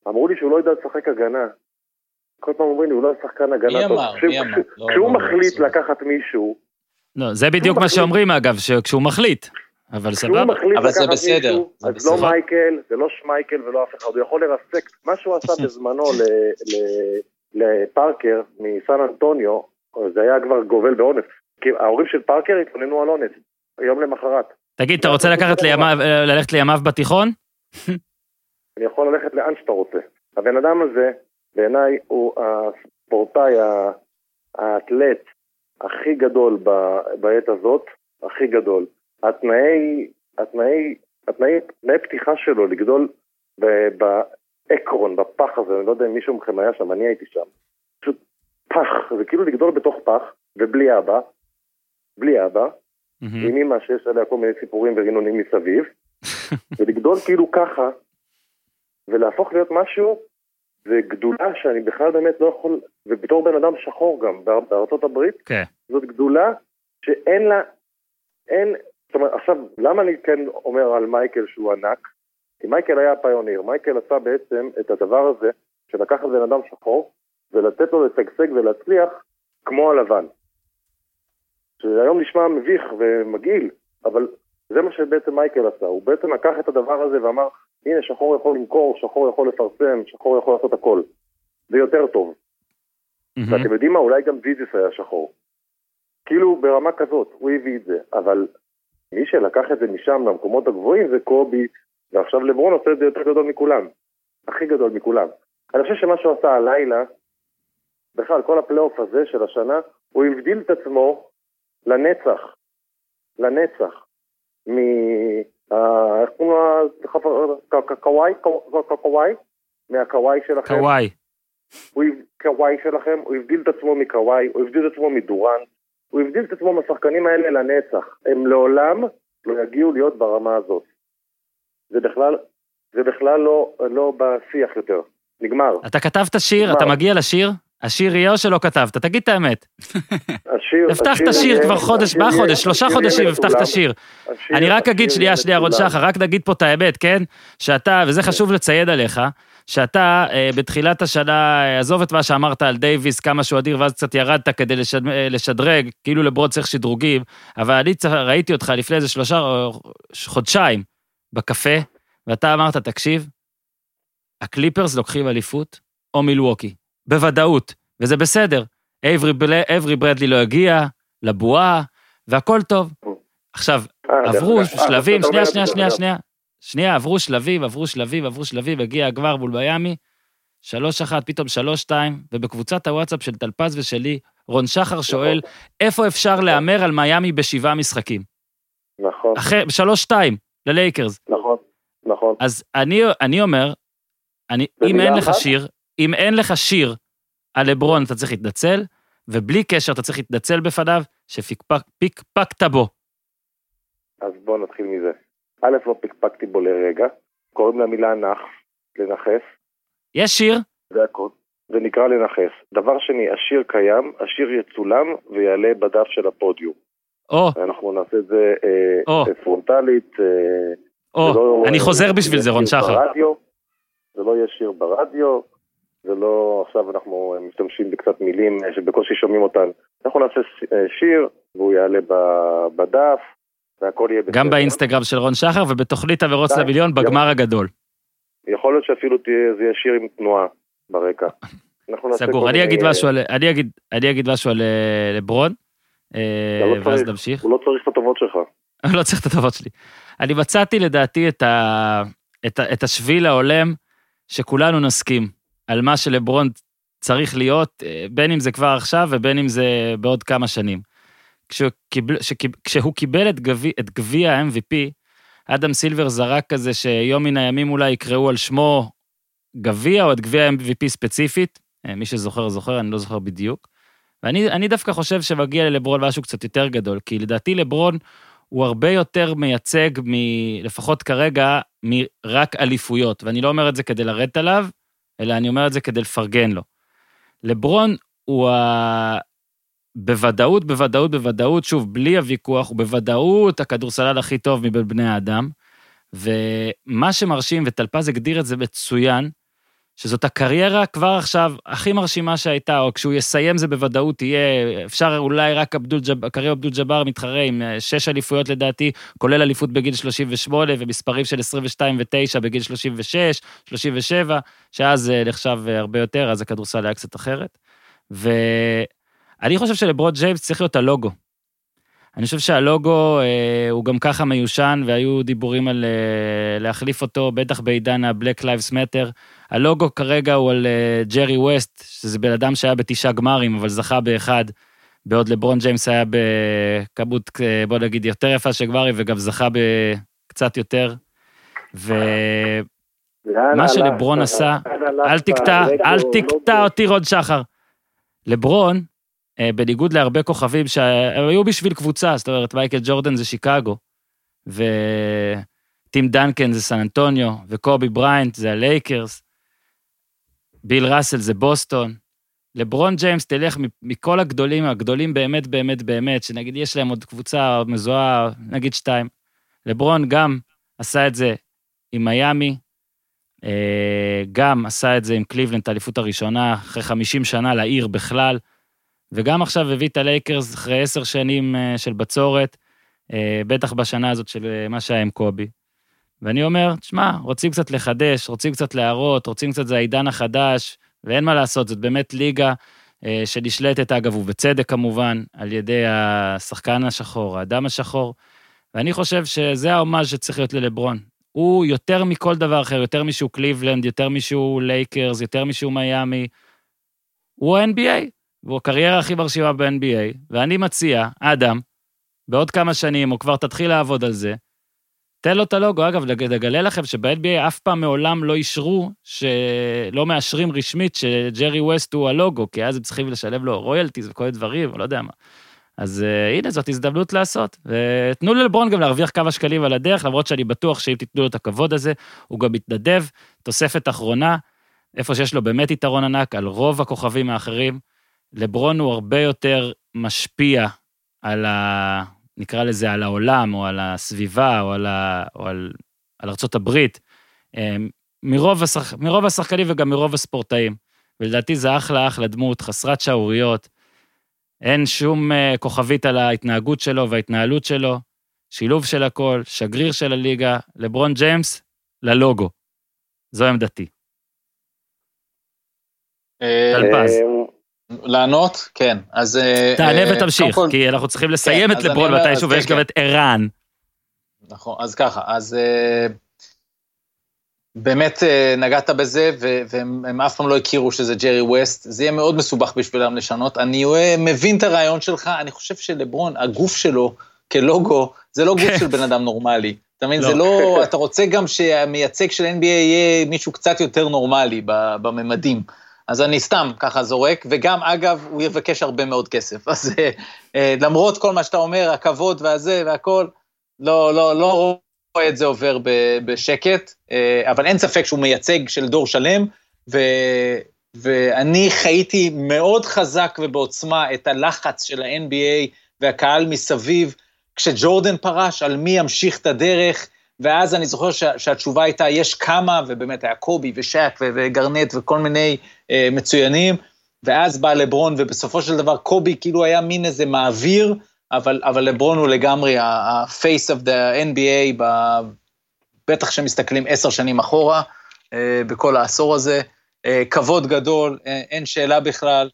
אמרו לי שהוא לא יודע לשחק הגנה. כל פעם אומרים לי, הוא לא שחקן הגנה טוב. מי אמר? מי אמר? כשהוא לא, מחליט לקחת מישהו... לא, זה בדיוק מה שאומרים אגב, כשהוא מחליט. אבל סבבה. אבל זה בסדר. מישהו, זה אז לא מייקל, זה לא שמייקל ולא אף אחד, הוא יכול לרסק. מה שהוא עשה בזמנו לפארקר מסן אנטוניו, זה היה כבר גובל באונס. כי ההורים של פארקר התלוננו על אונס, יום למחרת. תגיד, אתה רוצה לקחת לימיו, ללכת לימיו בתיכון? אני יכול ללכת לאן שאתה רוצה. הבן אדם הזה, בעיניי, הוא הספורטאי, האתלט הכי גדול בעת הזאת, הכי גדול. התנאי, התנאי, התנאי, התנאי פתיחה שלו לגדול באקרון, בפח הזה, אני לא יודע אם מישהו מכם היה שם, אני הייתי שם. פשוט פח, זה כאילו לגדול בתוך פח, ובלי אבא, בלי אבא, מהמם. עם אמא שיש עליה כל מיני סיפורים ורינונים מסביב, ולגדול כאילו ככה, ולהפוך להיות משהו, זה גדולה שאני בכלל באמת לא יכול, ובתור בן אדם שחור גם, באר- בארצות הברית, כן. זאת גדולה שאין לה, אין, זאת אומרת, עכשיו, למה אני כן אומר על מייקל שהוא ענק? כי מייקל היה pioneer, מייקל עשה בעצם את הדבר הזה של לקחת בן אדם שחור ולתת לו לשגשג ולהצליח כמו הלבן. שהיום נשמע מביך ומגעיל, אבל זה מה שבעצם מייקל עשה, הוא בעצם לקח את הדבר הזה ואמר, הנה שחור יכול למכור, שחור יכול לפרסם, שחור יכול לעשות הכל. זה יותר טוב. מהמם. ואתם יודעים מה, אולי גם Jesus היה שחור. כאילו ברמה כזאת, הוא הביא את זה, אבל מי שלקח את זה משם למקומות הגבוהים זה קובי, ועכשיו לברון עושה את זה יותר גדול מכולם. הכי גדול מכולם. אני חושב שמה שהוא עשה הלילה, בכלל, כל הפלייאוף הזה של השנה, הוא הבדיל את עצמו לנצח. לנצח. מ... אה, איך קוראים ק- קוואי? קוואי? מהקוואי שלכם. קוואי. קוואי שלכם, הוא הבדיל את עצמו מקוואי, הוא הבדיל את עצמו מדורן, הוא הבדיל את עצמו מהשחקנים האלה לנצח. הם לעולם לא יגיעו להיות ברמה הזאת. זה בכלל, זה בכלל לא, לא בשיח יותר. נגמר. אתה כתבת שיר, אתה מה? מגיע לשיר? השיר יהיה או שלא כתבת? תגיד את האמת. השיר... הבטחת שיר כבר חודש, מה חודש? שלושה חודשים הבטחת. שיר. אני רק אגיד, שנייה, שנייה, רון. שחר, רק נגיד פה את האמת, כן? שאתה, וזה חשוב לציין עליך, שאתה אה, בתחילת השנה, אה, עזוב את מה שאמרת על דייוויס, כמה שהוא אדיר, ואז קצת ירדת כדי אה, לשדרג, כאילו לברוד צריך שדרוגים, אבל אני ראיתי אותך לפני איזה שלושה חודשיים בקפה, ואתה אמרת, תקשיב, הקליפרס לוקחים אליפות, או מילווקי, בוודאות, וזה בסדר. אברי, אברי ברדלי לא הגיע לבועה, והכל טוב. עכשיו, אה, עברו אה, שלבים, שנייה, שנייה, שנייה, שנייה. שנייה, עברו שלבים, עברו שלבים, עברו שלבים, הגיע הגמר מול מיאמי, שלוש אחת, פתאום שלוש שתיים, ובקבוצת הוואטסאפ של טלפז ושלי, רון שחר שואל, איפה אפשר להמר על מיאמי בשבעה משחקים? נכון, אחרי, בשלוש שתיים, ללייקרס. נכון, נכון. אז אני, אני אומר, אני, אם אין לך? שיר, אם אין לך שיר על לברון, אתה צריך להתנצל, ובלי קשר אתה צריך להתנצל בפניו, שפיקפקת בו. אז בואו נתחיל מזה. א', לא פקפקתי בו לרגע, קוראים למילה נח, לנכס, יש שיר, זה הכל. זה נקרא לנכס. דבר שני, השיר קיים, השיר יצולם ויעלה בדף של הפודיום. או, אנחנו נעשה את זה אה. אה, פרונטלית. אה, או, זה לא, אני חוזר בשביל זה, רון שיר שחר. ברדיו, זה לא יהיה שיר ברדיו, זה לא, עכשיו אנחנו אה, משתמשים בקצת מילים אה, שבקושי שומעים אותן. אנחנו נעשה אה, שיר, והוא יעלה בדף, והכל יהיה בסדר. גם באינסטגרם של רון שחר ובתוכנית המרוץ למיליון בגמר הגדול. יכול להיות שאפילו תהיה, זה יהיה שיר עם תנועה ברקע. סגור. אני אגיד משהו על, אני אגיד, אני אגיד משהו על לברון, לא ואז. נמשיך. הוא לא צריך את הטובות שלך. אני לא צריך את הטובות שלי. אני מצאתי לדעתי את, ה, את, ה, את השביל ההולם שכולנו נסכים על מה שלברון צריך להיות, אה, בין אם זה כבר עכשיו ובין אם זה בעוד כמה שנים. כשהוא קיבל, שקיב, כשהוא קיבל את גביע, את גביע ה-MVP, אדם סילבר זרק כזה שיום מן הימים אולי יקראו על שמו גביע או את גביע ה-MVP ספציפית, אה, מי שזוכר זוכר, אני לא זוכר בדיוק. ואני אני דווקא חושב שמגיע ללברון משהו קצת יותר גדול, כי לדעתי לברון הוא הרבה יותר מייצג, מ, לפחות כרגע, מרק אליפויות. ואני לא אומר את זה כדי לרדת עליו, אלא אני אומר את זה כדי לפרגן לו. לברון הוא ה... בוודאות, בוודאות, בוודאות, שוב, בלי הוויכוח, הוא בוודאות הכדורסלל הכי טוב מבין בני האדם. ומה שמרשים, וטלפז הגדיר את זה מצוין, שזאת הקריירה כבר עכשיו הכי מרשימה שהייתה, או כשהוא יסיים זה בוודאות יהיה, אפשר אולי רק אבדול ג'ב, קריירה אבדול ג'אבר מתחרה עם אה, שש אליפויות לדעתי, כולל אליפות בגיל 38 ומספרים של 22 ו-9 בגיל 36, 37, שאז אה, נחשב אה, הרבה יותר, אז הכדורסל היה קצת אחרת. ואני חושב שלברוד ג'יימס צריך להיות הלוגו. אני חושב שהלוגו אה, הוא גם ככה מיושן, והיו דיבורים על אה, להחליף אותו, בטח בעידן ה-Black Lives Matter. הלוגו כרגע הוא על אה, ג'רי ווסט, שזה בן אדם שהיה בתשעה גמרים, אבל זכה באחד, בעוד לברון ג'יימס היה בכמות, אה, בוא נגיד, יותר יפה של גמרים, וגם זכה בקצת יותר. ומה? שלברון עשה? אל תקטע, אל תקטע אותי, רון שחר. לברון, בניגוד להרבה כוכבים שהיו בשביל קבוצה, זאת אומרת, מייקל ג'ורדן זה שיקגו, וטים דנקן זה סן אנטוניו, וקובי בריינט זה הלייקרס, ביל ראסל זה בוסטון. לברון ג'יימס, תלך מכל הגדולים, הגדולים באמת, באמת, באמת, שנגיד יש להם עוד קבוצה מזוהה, נגיד שתיים. לברון גם עשה את זה עם מיאמי, אה, גם עשה את זה עם קליבלנד, האליפות הראשונה, אחרי 50 שנה לעיר בכלל, וגם עכשיו הביא את הלייקרס אחרי עשר שנים אה, של בצורת, אה, בטח בשנה הזאת של מה שהיה עם קובי. ואני אומר, תשמע, רוצים קצת לחדש, רוצים קצת להראות, רוצים קצת, זה העידן החדש, ואין מה לעשות, זאת באמת ליגה שנשלטת, אגב, ובצדק כמובן, על ידי השחקן השחור, האדם השחור, ואני חושב שזה ההומאז' שצריך להיות ללברון. הוא יותר מכל דבר אחר, יותר משהוא קליבלנד, יותר משהוא לייקרס, יותר משהוא מיאמי. הוא ה-NBA, והוא הקריירה הכי מרשימה ב-NBA, ואני מציע, אדם, בעוד כמה שנים, או כבר תתחיל לעבוד על זה, תן לו את הלוגו. אגב, לגלה לכם שב-NBA אף פעם מעולם לא אישרו, שלא מאשרים רשמית שג'רי ווסט הוא הלוגו, כי אז הם צריכים לשלב לו רויאלטיז וכל דברים, לא יודע מה. אז uh, הנה, זאת הזדמנות לעשות. ותנו ללברון גם להרוויח כמה שקלים על הדרך, למרות שאני בטוח שאם תיתנו לו את הכבוד הזה, הוא גם מתנדב. תוספת אחרונה, איפה שיש לו באמת יתרון ענק על רוב הכוכבים האחרים, לברון הוא הרבה יותר משפיע על ה... נקרא לזה, על העולם, או על הסביבה, או על, ה, או על, על ארצות הברית, אה, מרוב, השח, מרוב השחקנים וגם מרוב הספורטאים. ולדעתי זה אחלה אחלה דמות, חסרת שערוריות, אין שום uh, כוכבית על ההתנהגות שלו וההתנהלות שלו, שילוב של הכל, שגריר של הליגה, לברון ג'יימס, ללוגו. זו עמדתי. טלפז. אה, לענות? כן, אז... אה, תענה ותמשיך, כי אנחנו צריכים לסיים כן, את לברון מתישהו, ויש כן, גם כן. את ערן. נכון, אז ככה, אז באמת אה, נגעת בזה, והם אף פעם לא הכירו שזה ג'רי ווסט, זה יהיה מאוד מסובך בשבילם לשנות. אני מבין את הרעיון שלך, אני חושב שלברון, הגוף שלו כלוגו, זה לא גוף של בן אדם נורמלי. אתה מבין, זה לא, לא אתה רוצה גם שהמייצג של NBA יהיה מישהו קצת יותר נורמלי בממדים. אז אני סתם ככה זורק, וגם, אגב, הוא יבקש הרבה מאוד כסף. אז אה, אה, למרות כל מה שאתה אומר, הכבוד והזה והכל, לא, לא, לא רואה את זה עובר בשקט, אה, אבל אין ספק שהוא מייצג של דור שלם, ו, ואני חייתי מאוד חזק ובעוצמה את הלחץ של ה-NBA והקהל מסביב, כשג'ורדן פרש, על מי ימשיך את הדרך, ואז אני זוכר שה, שהתשובה הייתה, יש כמה, ובאמת היה קובי ושאק וגרנט וכל מיני מצוינים, ואז בא לברון, ובסופו של דבר קובי כאילו היה מין איזה מעביר, אבל, אבל לברון הוא לגמרי ה-face of the NBA, ב, בטח כשמסתכלים עשר שנים אחורה, אה, בכל העשור הזה. אה, כבוד גדול, אה, אין שאלה בכלל.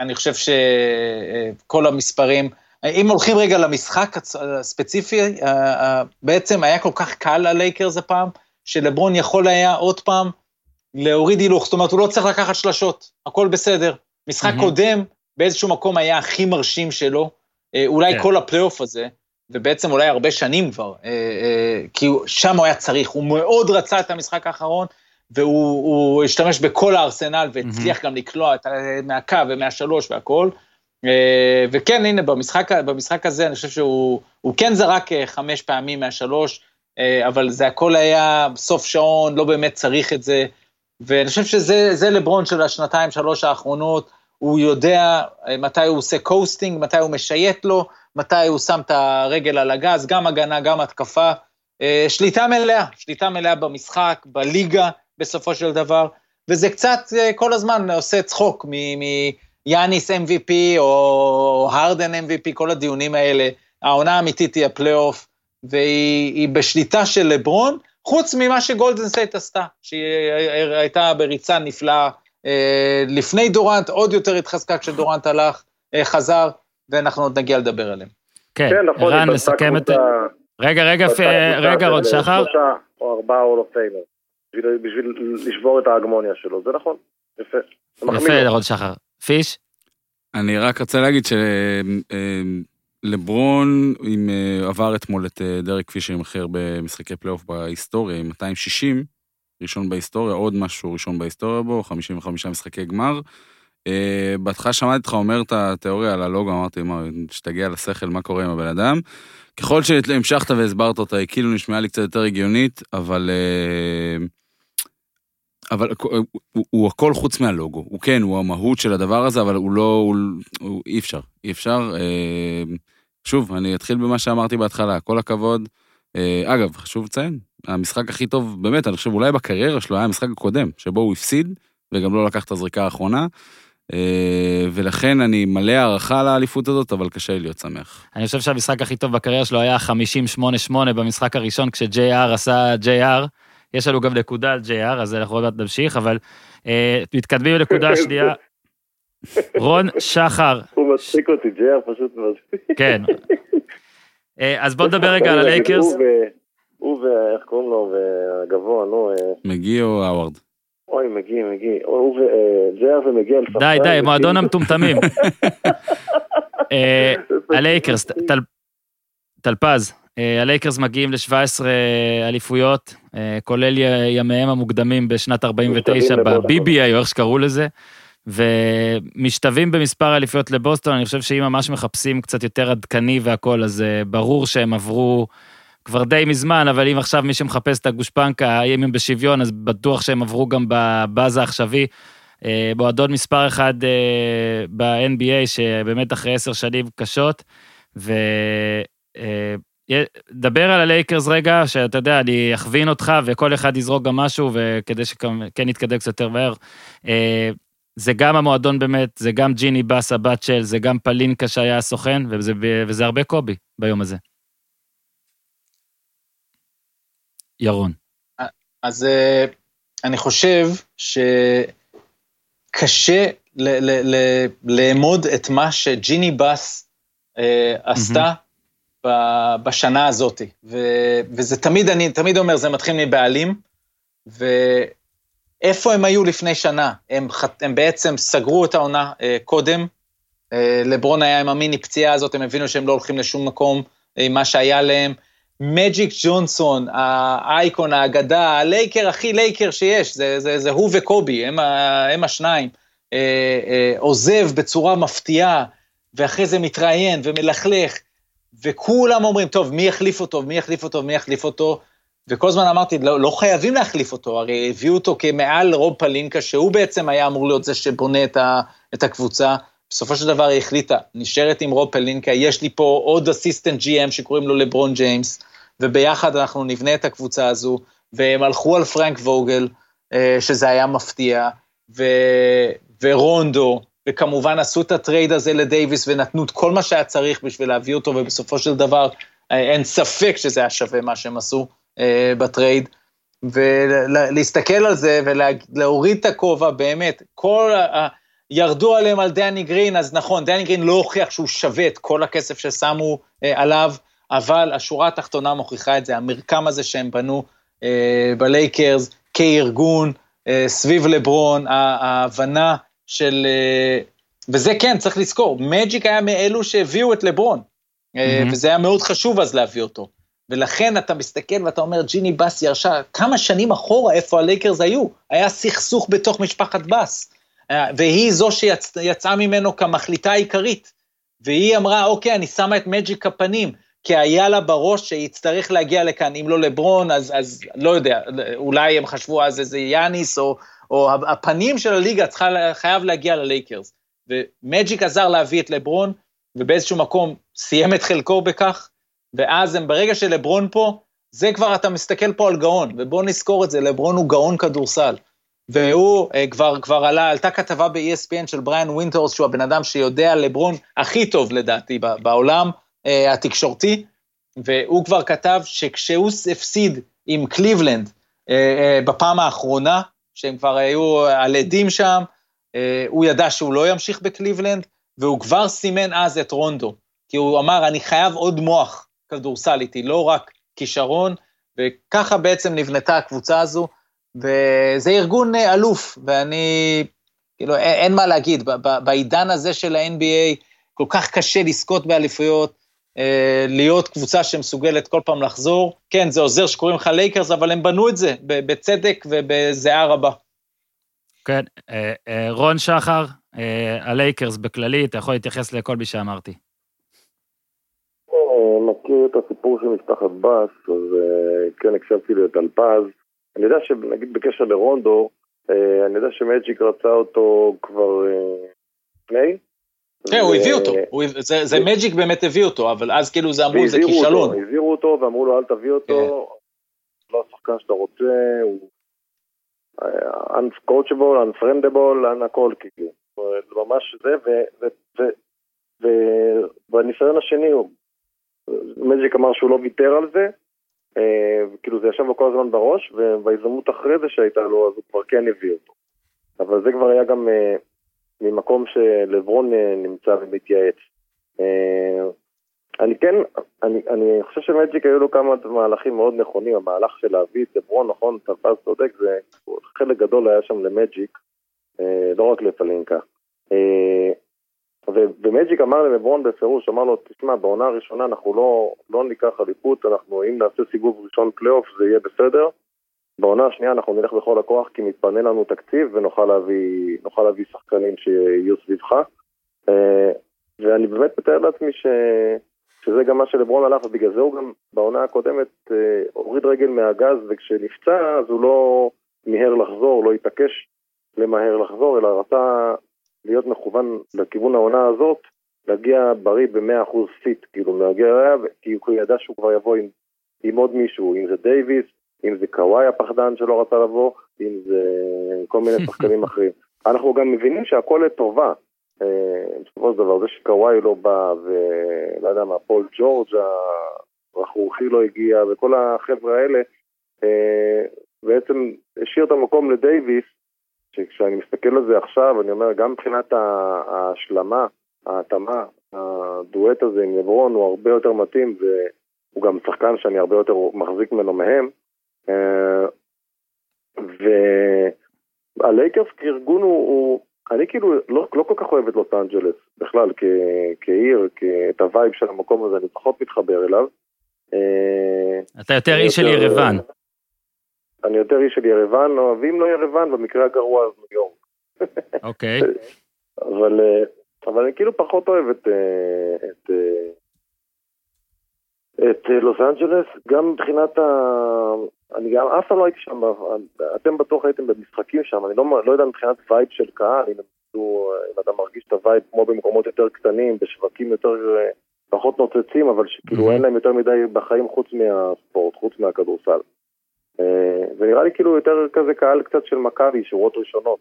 אני חושב שכל המספרים, אם הולכים רגע למשחק הספציפי, בעצם היה כל כך קל ללייקרס הפעם, שלברון יכול היה עוד פעם להוריד הילוך, זאת אומרת, הוא לא צריך לקחת שלשות, הכל בסדר. משחק mm-hmm. קודם, באיזשהו מקום היה הכי מרשים שלו, אה, אולי כן. כל הפלייאוף הזה, ובעצם אולי הרבה שנים כבר, אה, אה, כי שם הוא היה צריך, הוא מאוד רצה את המשחק האחרון, והוא השתמש בכל הארסנל והצליח mm-hmm. גם לקלוע את, מהקו ומהשלוש והכל. וכן, הנה, במשחק, במשחק הזה אני חושב שהוא כן זרק חמש פעמים מהשלוש, אבל זה הכל היה סוף שעון, לא באמת צריך את זה. ואני חושב שזה לברון של השנתיים, שלוש האחרונות, הוא יודע אה, מתי הוא עושה coasting, מתי הוא משייט לו, מתי הוא שם את הרגל על הגז, גם הגנה, גם התקפה. אה, שליטה מלאה, שליטה מלאה במשחק, בליגה, בסופו של דבר, וזה קצת אה, כל הזמן עושה צחוק יאניס MVP או הרדן MVP, כל הדיונים האלה. העונה האמיתית היא הפלייאוף, והיא בשליטה של לברון, חוץ ממה שגולדן סטייט עשתה, שהיא הייתה בריצה נפלאה אה, לפני דורנט, עוד יותר התחזקה כשדורנט הלך, אה, חזר, ואנחנו עוד נגיע לדבר עליהם. כן, כן נכון, ערן, נסכם את... רגע, רגע, רגע, עוד שחר. או ארבעה אולו טיילר, בשביל לשבור את ההגמוניה שלו, זה נכון, יפה. יפה, עוד שחר. פיש? אני רק רוצה להגיד שלברון אה, עבר אתמול את דרק פישר עם הכי הרבה משחקי פלייאוף בהיסטוריה, עם 260, ראשון בהיסטוריה, עוד משהו ראשון בהיסטוריה בו, 55 משחקי גמר. אה, בהתחלה שמעתי אותך אומר את התיאוריה על הלוגו, אמרתי, מה, שתגיע לשכל, מה קורה עם הבן אדם. ככל שהמשכת והסברת אותה, היא כאילו נשמעה לי קצת יותר הגיונית, אבל... אה, אבל הוא, הוא, הוא הכל חוץ מהלוגו. הוא כן, הוא המהות של הדבר הזה, אבל הוא לא... הוא, הוא, אי אפשר, אי אפשר. אה, שוב, אני אתחיל במה שאמרתי בהתחלה, כל הכבוד. אה, אגב, חשוב לציין, המשחק הכי טוב, באמת, אני חושב, אולי בקריירה שלו היה המשחק הקודם, שבו הוא הפסיד, וגם לא לקח את הזריקה האחרונה. אה, ולכן אני מלא הערכה לאליפות הזאת, אבל קשה לי להיות שמח. אני חושב שהמשחק הכי טוב בקריירה שלו היה 50-8-8 במשחק הראשון, כש-JR עשה JR. יש לנו גם נקודה על JR, אז אנחנו עוד מעט נמשיך, אבל אה, מתקדמים לנקודה השנייה. רון שחר. הוא מצחיק אותי, ג'ייר פשוט מצחיק. כן. אה, אז בוא נדבר רגע על הלייקרס. הוא ואיך קוראים לו, והגבוה, נו. אה, מגי או האווארד? אוי, מגי, מגי. הוא וג'ייר ומגי על די, די, מועדון המטומטמים. אה, הלייקרס, טלפז, הלייקרס מגיעים ל-17 אליפויות, כולל ימיהם המוקדמים בשנת 49 ב-BBA, או איך שקראו לזה. ומשתווים במספר אליפויות לבוסטון, אני חושב שאם ממש מחפשים קצת יותר עדכני והכל, אז ברור שהם עברו כבר די מזמן, אבל אם עכשיו מי שמחפש את הגושפנקה, האם הם בשוויון, אז בטוח שהם עברו גם בבאז העכשווי. מועדון מספר אחד ב-NBA, שבאמת אחרי עשר שנים קשות, ו... דבר על הלייקרס רגע, שאתה יודע, אני אכווין אותך וכל אחד יזרוק גם משהו, וכדי שכן נתקדם קצת יותר מהר. זה גם המועדון באמת, זה גם ג'יני באס הבת של, זה גם פלינקה שהיה הסוכן, וזה, וזה הרבה קובי ביום הזה. ירון. אז אני חושב שקשה ל- ל- ל- לאמוד את מה שג'יני באס אה, עשתה mm-hmm. בשנה הזאת. ו- וזה תמיד, אני תמיד אומר, זה מתחיל מבעלים, ואיפה הם היו לפני שנה? הם, הם בעצם סגרו את העונה אה, קודם, אה, לברון היה עם המיני פציעה הזאת, הם הבינו שהם לא הולכים לשום מקום עם מה שהיה להם. מג'יק ג'ונסון, האייקון, האגדה, הלייקר הכי לייקר שיש, זה, זה, זה הוא וקובי, הם, הם השניים. אה, אה, עוזב בצורה מפתיעה, ואחרי זה מתראיין ומלכלך, וכולם אומרים, טוב, מי יחליף אותו, מי יחליף אותו, מי יחליף אותו, וכל הזמן אמרתי, לא, לא חייבים להחליף אותו, הרי הביאו אותו כמעל רוב פלינקה, שהוא בעצם היה אמור להיות זה שבונה את, ה, את הקבוצה. בסופו של דבר היא החליטה, נשארת עם רוב פלינקה, יש לי פה עוד assistant GM שקוראים לו לברון ג'יימס, וביחד אנחנו נבנה את הקבוצה הזו, והם הלכו על פרנק ווגל, שזה היה מפתיע, ו... ורונדו, וכמובן עשו את הטרייד הזה לדייוויס ונתנו את כל מה שהיה צריך בשביל להביא אותו, ובסופו של דבר אין ספק שזה היה שווה מה שהם עשו אה, בטרייד. ולהסתכל על זה ולהוריד את הכובע, באמת, כל ה... ירדו עליהם על דני גרין, אז נכון, דני גרין לא הוכיח שהוא שווה את כל הכסף ששמו אה, עליו, אבל השורה התחתונה מוכיחה את זה, המרקם הזה שהם בנו אה, בלייקרס, כארגון, אה, סביב לברון, ההבנה של... אה, וזה כן, צריך לזכור, מג'יק היה מאלו שהביאו את לברון, אה, אהמ. וזה היה מאוד חשוב אז להביא אותו. ולכן אתה מסתכל ואתה אומר, ג'יני בס ירשה כמה שנים אחורה איפה הלייקרס היו, היה סכסוך בתוך משפחת בס. והיא זו שיצאה ממנו כמחליטה העיקרית. והיא אמרה, אוקיי, אני שמה את מג'יק הפנים, כי היה לה בראש שיצטרך להגיע לכאן, אם לא לברון, אז, אז לא יודע, אולי הם חשבו אז איזה יאניס, או, או הפנים של הליגה צריכה, חייב להגיע ללייקרס. ומג'יק עזר להביא את לברון, ובאיזשהו מקום סיים את חלקו בכך, ואז הם, ברגע שלברון פה, זה כבר, אתה מסתכל פה על גאון, ובואו נזכור את זה, לברון הוא גאון כדורסל. והוא אה, כבר, כבר עלה, עלתה כתבה ב-ESPN של בריאן וינדהורסט, שהוא הבן אדם שיודע לברון הכי טוב לדעתי בעולם אה, התקשורתי, והוא כבר כתב שכשהוא הפסיד עם קליבלנד אה, אה, בפעם האחרונה, שהם כבר היו על אדים שם, אה, הוא ידע שהוא לא ימשיך בקליבלנד, והוא כבר סימן אז את רונדו, כי הוא אמר, אני חייב עוד מוח כדורסל איתי, לא רק כישרון, וככה בעצם נבנתה הקבוצה הזו. וזה ארגון אה, אלוף, ואני, כאילו, אין, אין מה להגיד, בעידן הזה של ה-NBA, כל כך קשה לזכות באליפויות, אה, להיות קבוצה שמסוגלת כל פעם לחזור. כן, זה עוזר שקוראים לך לייקרס, אבל הם בנו את זה בצדק ובזיעה רבה. כן, אה, רון שחר, אה, הלייקרס בכללי, אתה יכול להתייחס לכל מי שאמרתי. מכיר את הסיפור של משפחת בס, אז אה, כן הקשבתי לטלפז. אני יודע שנגיד בקשר לרונדו, אה, אני יודע שמג'יק רצה אותו כבר אה, לפני. כן, הוא הביא אותו. זה- מג'יק באמת הביא אותו, אבל אז כאילו זה אמרו, זה כישלון. הזהירו אותו ואמרו לו אל תביא אותו, לא השחקן שאתה רוצה, הוא uncoachable, unfriendable, הכל כאילו. זה ממש זה, ו- ו- ו- ו- בניסיון השני, מג'יק אמר שהוא לא ויתר על זה, אה, כאילו זה ישב לו כל הזמן בראש, ובהזדמנות אחרי זה שהייתה לו, אז הוא כבר כן הביא אותו. אבל זה כבר היה גם אה, ממקום שלברון אה, נמצא ומתייעץ. אני כן, אני, אני חושב שמג'יק היו לו כמה מהלכים מאוד נכונים, המהלך של להביא את לברון, נכון, טלפז צודק, זה חלק גדול היה שם למג'יק, לא רק לפלינקה. ומג'יק אמר ללברון בפירוש, אמר לו, תשמע, בעונה הראשונה אנחנו לא, לא ניקח אליפות, אנחנו, אם נעשה סיבוב ראשון פלייאוף זה יהיה בסדר. בעונה השנייה אנחנו נלך בכל הכוח כי מתפנה לנו תקציב ונוכל להביא, להביא שחקנים שיהיו סביבך. אה, ואני באמת מתאר לעצמי ש... שזה גם מה שלברון הלך, ובגלל זה הוא גם בעונה הקודמת אה, הוריד רגל מהגז, וכשנפצע אז הוא לא מיהר לחזור, לא התעקש למהר לחזור, אלא רצה להיות מכוון לכיוון העונה הזאת, להגיע בריא ב-100% fit, כאילו להגיע אליה, כי הוא ידע שהוא כבר יבוא עם, עם עוד מישהו, אם זה דייוויס, אם זה קוואי הפחדן שלא רצה לבוא, אם זה כל מיני שחקנים אחרים. אנחנו גם מבינים שהכל לטובה. אה, בסופו של דבר, זה שקוואי לא בא, ולא יודע מה, פול ג'ורג' הרכרוכי לא הגיע, וכל החבר'ה האלה, אה, בעצם השאיר את המקום לדייוויס, שכשאני מסתכל על זה עכשיו, אני אומר, גם מבחינת ההשלמה, ההתאמה, הדואט הזה עם לברון הוא הרבה יותר מתאים, והוא גם שחקן שאני הרבה יותר מחזיק ממנו מהם. אה, והלייקרס כארגון הוא, הוא, אני כאילו לא, לא כל כך אוהב את לוס אנג'לס בכלל כ, כעיר, כ, את ה vibe של המקום הזה, אני פחות מתחבר אליו. אה, אתה יותר איש של יותר- ירוון. אני יותר איש של ירוון, או- ואם לא ירוון, במקרה הגרוע אז ניו יורק. אוקיי. אבל, אה, אבל אני כאילו פחות אוהב את, אה, את, אה, את לוס אנג'לס, גם מבחינת ה... אני גם אף פעם לא הייתי שם, אתם בטוח הייתם במשחקים שם, אני לא, לא יודע מבחינת vibe של קהל, אם, אם אתה מרגיש את ה vibe כמו במקומות יותר קטנים, בשווקים יותר פחות נוצצים, אבל שכאילו. אין להם יותר מדי בחיים חוץ מהספורט, חוץ מהכדורסל. אה, ונראה לי כאילו יותר כזה קהל קצת של מכבי, שורות ראשונות,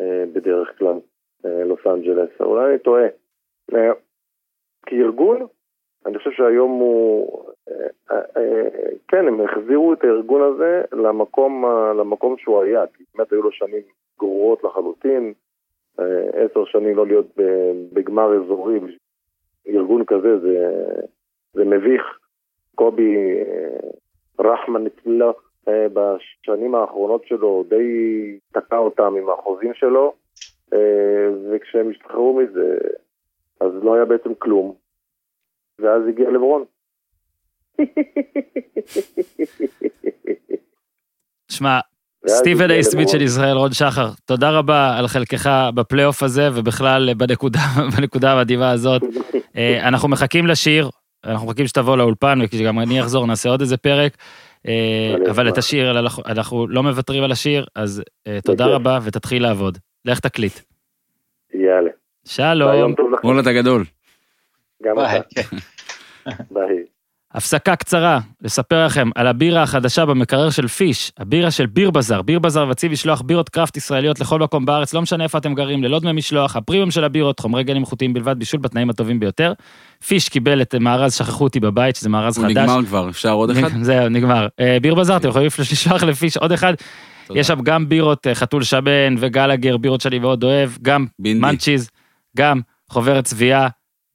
אה, בדרך כלל. אה, לוס אנג'לס, אולי אני טועה. כארגון, אני חושב שהיום הוא, כן, הם החזירו את הארגון הזה למקום, למקום שהוא היה, כי באמת היו לו שנים גרועות לחלוטין, עשר שנים לא להיות בגמר אזורי, ארגון כזה זה, זה מביך. קובי רחמן אצלו אה, בשנים האחרונות שלו די תקע אותם עם החוזים שלו, אה, וכשהם השתחררו מזה, אז לא היה בעצם כלום, ואז הגיע לברון. שמע, סטיבן הגיע איי סמית לברון. של ישראל, רון שחר, תודה רבה על חלקך בפלייאוף הזה, ובכלל בנקודה, בנקודה המדהימה הזאת. אה, אנחנו מחכים לשיר, אנחנו מחכים שתבוא לאולפן, וכשגם אני אחזור נעשה עוד איזה פרק. אה, אבל את. השיר, אנחנו- לא מוותרים על השיר, אז אה, תודה בכיף. רבה ותתחיל לעבוד. לך תקליט. יאללה. שלום. יום טוב לכם. רולד הגדול. גם. אתה. ביי. הפסקה קצרה, לספר לכם על הבירה החדשה במקרר של פיש, הבירה של ביר בזאר. ביר בזאר מציב לשלוח בירות קראפט ישראליות לכל מקום בארץ, לא משנה איפה אתם גרים, ללא דמי משלוח, הפרימיום של הבירות, חומרי גנים איכותיים בלבד, בישול בתנאים הטובים ביותר. פיש קיבל את מארז שכחו אותי בבית, שזה מארז הוא חדש. נגמר כבר, אפשר עוד אחד? זהו, נגמר. אה, ביר בזאר, אתם יכולים לשלוח לפיש עוד אחד. תודה. יש שם גם בירות אה, חתול שמן וגלגר, בירות שאני מאוד אוהב, גם. מנצ'יז, גם חוברת צביעה,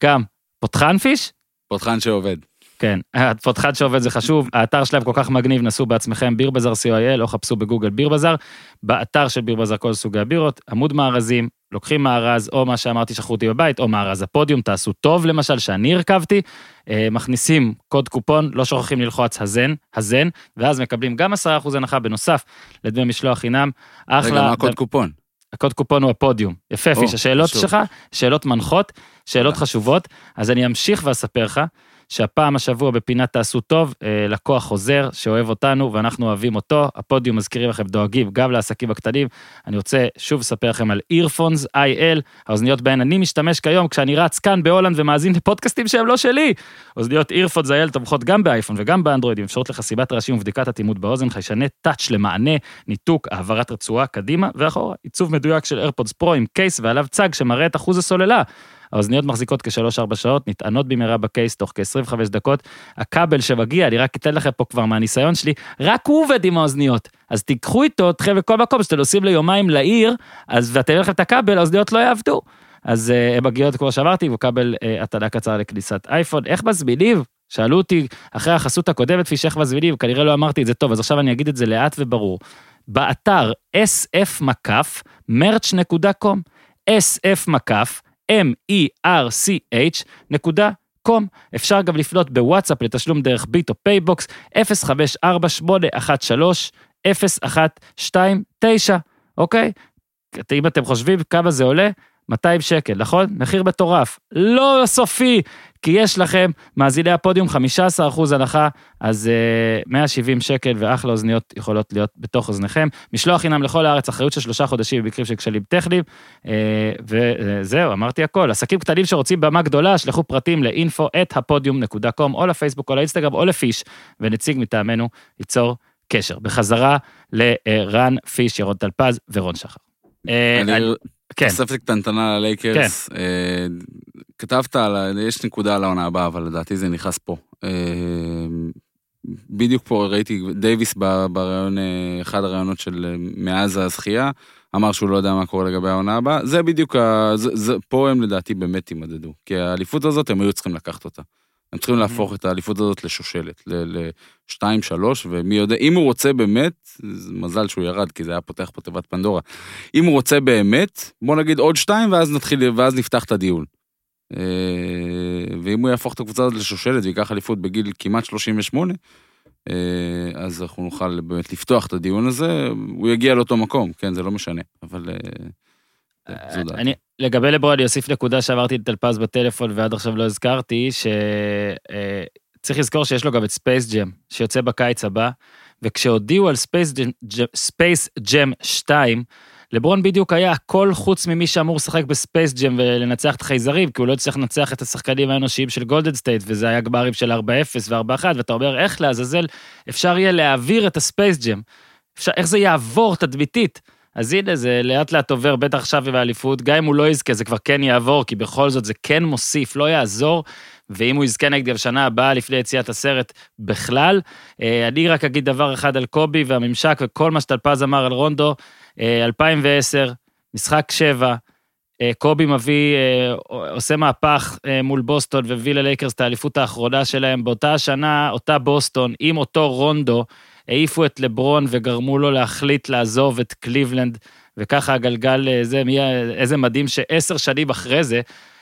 גם פותחן פיש? פותחן שעובד. כן, הפותחן שעובד זה חשוב, האתר שלהם כל כך מגניב, נסו בעצמכם ביר בזאר co.il או חפשו בגוגל ביר בזאר. באתר של ביר בזאר כל סוגי הבירות, עמוד מארזים, לוקחים מארז, או מה שאמרתי שכחו אותי בבית, או מארז הפודיום, תעשו טוב למשל, שאני הרכבתי, אה, מכניסים קוד קופון, לא שוכחים ללחוץ הזן, הזן, ואז מקבלים גם 10% הנחה בנוסף לדמי משלוח חינם. רגע, אחלה, מה הקוד קופון? הקוד קופון הוא הפודיום. יפה, פיש, השאלות. שלך, שאלות מנחות, שאלות. חשובות, אז אני אמשיך ואספר לך שהפעם השבוע בפינת תעשו טוב, אה, לקוח חוזר שאוהב אותנו ואנחנו אוהבים אותו, הפודיום מזכירים לכם, דואגים גם לעסקים הקטנים. אני רוצה שוב לספר לכם על earphones IL, האוזניות בהן אני משתמש כיום כשאני רץ כאן בהולנד ומאזין לפודקאסטים שהם לא שלי. אוזניות earphones IL תומכות גם באייפון וגם באנדרואיד, עם אפשרות לחסיבת רעשים ובדיקת אטימות באוזן, חיישני טאץ' למענה, ניתוק, העברת רצועה קדימה ואחורה, עיצוב מדויק של איירפודס פרו עם קייס ועליו צג שמראה את אחוז הסוללה. האוזניות מחזיקות כ-3-4 שעות, נטענות במהרה בקייס תוך כ-25 דקות. הכבל שמגיע, אני רק אתן לכם פה כבר מהניסיון שלי, רק הוא עובד עם האוזניות. אז תיקחו איתו אתכם לכל מקום, שאתם נוסעים ליומיים לעיר, אז ואתם לכם את הכבל, האוזניות לא יעבדו. אז uh, הן מגיעות, כמו שאמרתי, וכבל uh, הטענה קצר לכניסת אייפון. איך מזמינים? שאלו אותי אחרי החסות הקודמת, כפי שאיך מזמינים, כנראה לא אמרתי את זה טוב, אז עכשיו אני אגיד את זה לאט וברור. באתר sf-merch.com, sf מקף, m-e-r-c-h.com. אפשר גם לפנות בוואטסאפ לתשלום דרך ביט או פייבוקס, 054-813-0129, אוקיי? אם אתם חושבים כמה זה עולה, 200 שקל, נכון? מחיר מטורף. לא סופי, כי יש לכם, מאזיני הפודיום, 15% הנחה, אז uh, 170 שקל ואחלה אוזניות יכולות להיות בתוך אוזניכם. משלוח חינם לכל הארץ, אחריות של שלושה חודשים במקרים של כשלים טכניים, uh, וזהו, אמרתי הכל. עסקים קטנים שרוצים במה גדולה, שלחו פרטים לאינפו את הפודיום.com, או לפייסבוק או לאינסטגרם או לפיש, ונציג מטעמנו ייצור קשר. בחזרה לרן פיש, ירון טלפז ורון שחר. אה, אני- כן. תוספת קטנטנה ללייקרס. אה, כתבת על, יש נקודה על העונה הבאה, אבל לדעתי זה נכנס פה. אה, בדיוק פה ראיתי דייוויס בראיון, אה, אחד הראיונות של אה, מאז הזכייה, אמר שהוא לא יודע מה קורה לגבי העונה הבאה. זה בדיוק, ה, זה, זה, פה הם לדעתי באמת יימדדו. כי האליפות הזאת, הם היו צריכים לקחת אותה. הם צריכים להפוך את האליפות הזאת לשושלת, לשתיים, שלוש, ומי יודע, אם הוא רוצה באמת, מזל שהוא ירד, כי זה היה פותח פה תיבת פנדורה. אם הוא רוצה באמת, בוא נגיד עוד שתיים, ואז נתחיל, ואז נפתח את הדיון. אה, ואם הוא יהפוך את הקבוצה הזאת לשושלת וייקח אליפות בגיל כמעט 38, אה, אז אנחנו נוכל באמת לפתוח את הדיון הזה, הוא יגיע לאותו מקום, כן, זה לא משנה, אבל... אה, זו דעתי. לגבי לברון, אני אוסיף נקודה שעברתי לטלפז בטלפון ועד עכשיו לא הזכרתי, שצריך לזכור שיש לו גם את Space Jam, שיוצא בקיץ הבא, וכשהודיעו על ספייס ג'ם, ספייס ג'ם 2, לברון בדיוק היה הכל חוץ ממי שאמור לשחק בספייס ג'ם ולנצח את החייזרים, כי הוא לא הצליח לנצח את השחקנים האנושיים של גולדן סטייט, וזה היה גמרים של 4-0 ו-4-1, ואתה אומר, איך לעזאזל אפשר יהיה להעביר את הספייס ג'ם? אפשר, איך זה יעבור תדמיתית? אז הנה, זה לאט לאט עובר, בטח עכשיו עם האליפות, גם אם הוא לא יזכה, זה כבר כן יעבור, כי בכל זאת זה כן מוסיף, לא יעזור, ואם הוא יזכה נגדי בשנה הבאה, לפני יציאת הסרט בכלל. אה, אני רק אגיד דבר אחד על קובי והממשק וכל מה שטלפז אמר על רונדו, אה, 2010, משחק שבע, אה, קובי מביא, אה, עושה מהפך אה, מול בוסטון והביא ללייקרס את האליפות האחרונה שלהם. באותה השנה, אותה בוסטון, עם אותו רונדו, העיפו את לברון וגרמו לו להחליט לעזוב את קליבלנד, וככה הגלגל, אה, זה, מי, איזה מדהים שעשר שנים אחרי זה,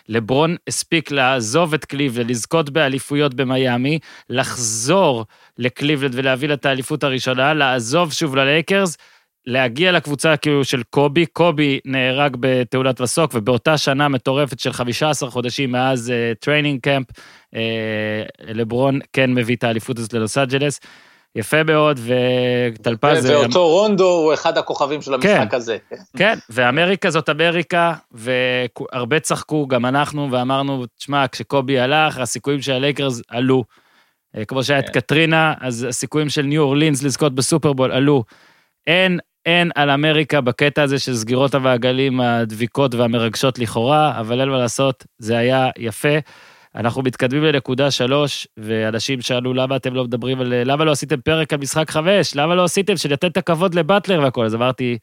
לברון הספיק לעזוב את קליבלנד, לזכות באליפויות במיאמי, לחזור לקליבלנד ולהביא לה את האליפות הראשונה, לעזוב שוב ללייקרס, להגיע לקבוצה כאילו של קובי, קובי נהרג בתאונת מסוק, ובאותה שנה מטורפת של 15 חודשים מאז training uh, camp, uh, לברון כן מביא את האליפות הזאת ללוס אנג'לס. יפה מאוד, וטלפז... ואותו רונדו הוא אחד הכוכבים של המשחק כן. הזה. כן, ואמריקה זאת אמריקה, והרבה צחקו, גם אנחנו, ואמרנו, תשמע, כשקובי הלך, הסיכויים של הלייקרס עלו. אה, כמו שהיה את קטרינה, אז הסיכויים של ניו אורלינס לזכות בסופרבול עלו. אין, אין על אמריקה בקטע הזה של סגירות המעגלים הדביקות והמרגשות לכאורה, אבל אין מה לעשות, זה היה יפה. אנחנו מתקדמים לנקודה שלוש, ואנשים שאלו למה אתם לא מדברים על... למה לא עשיתם פרק על משחק חמש? למה לא עשיתם שנתן את הכבוד לבטלר והכל? אז אמרתי,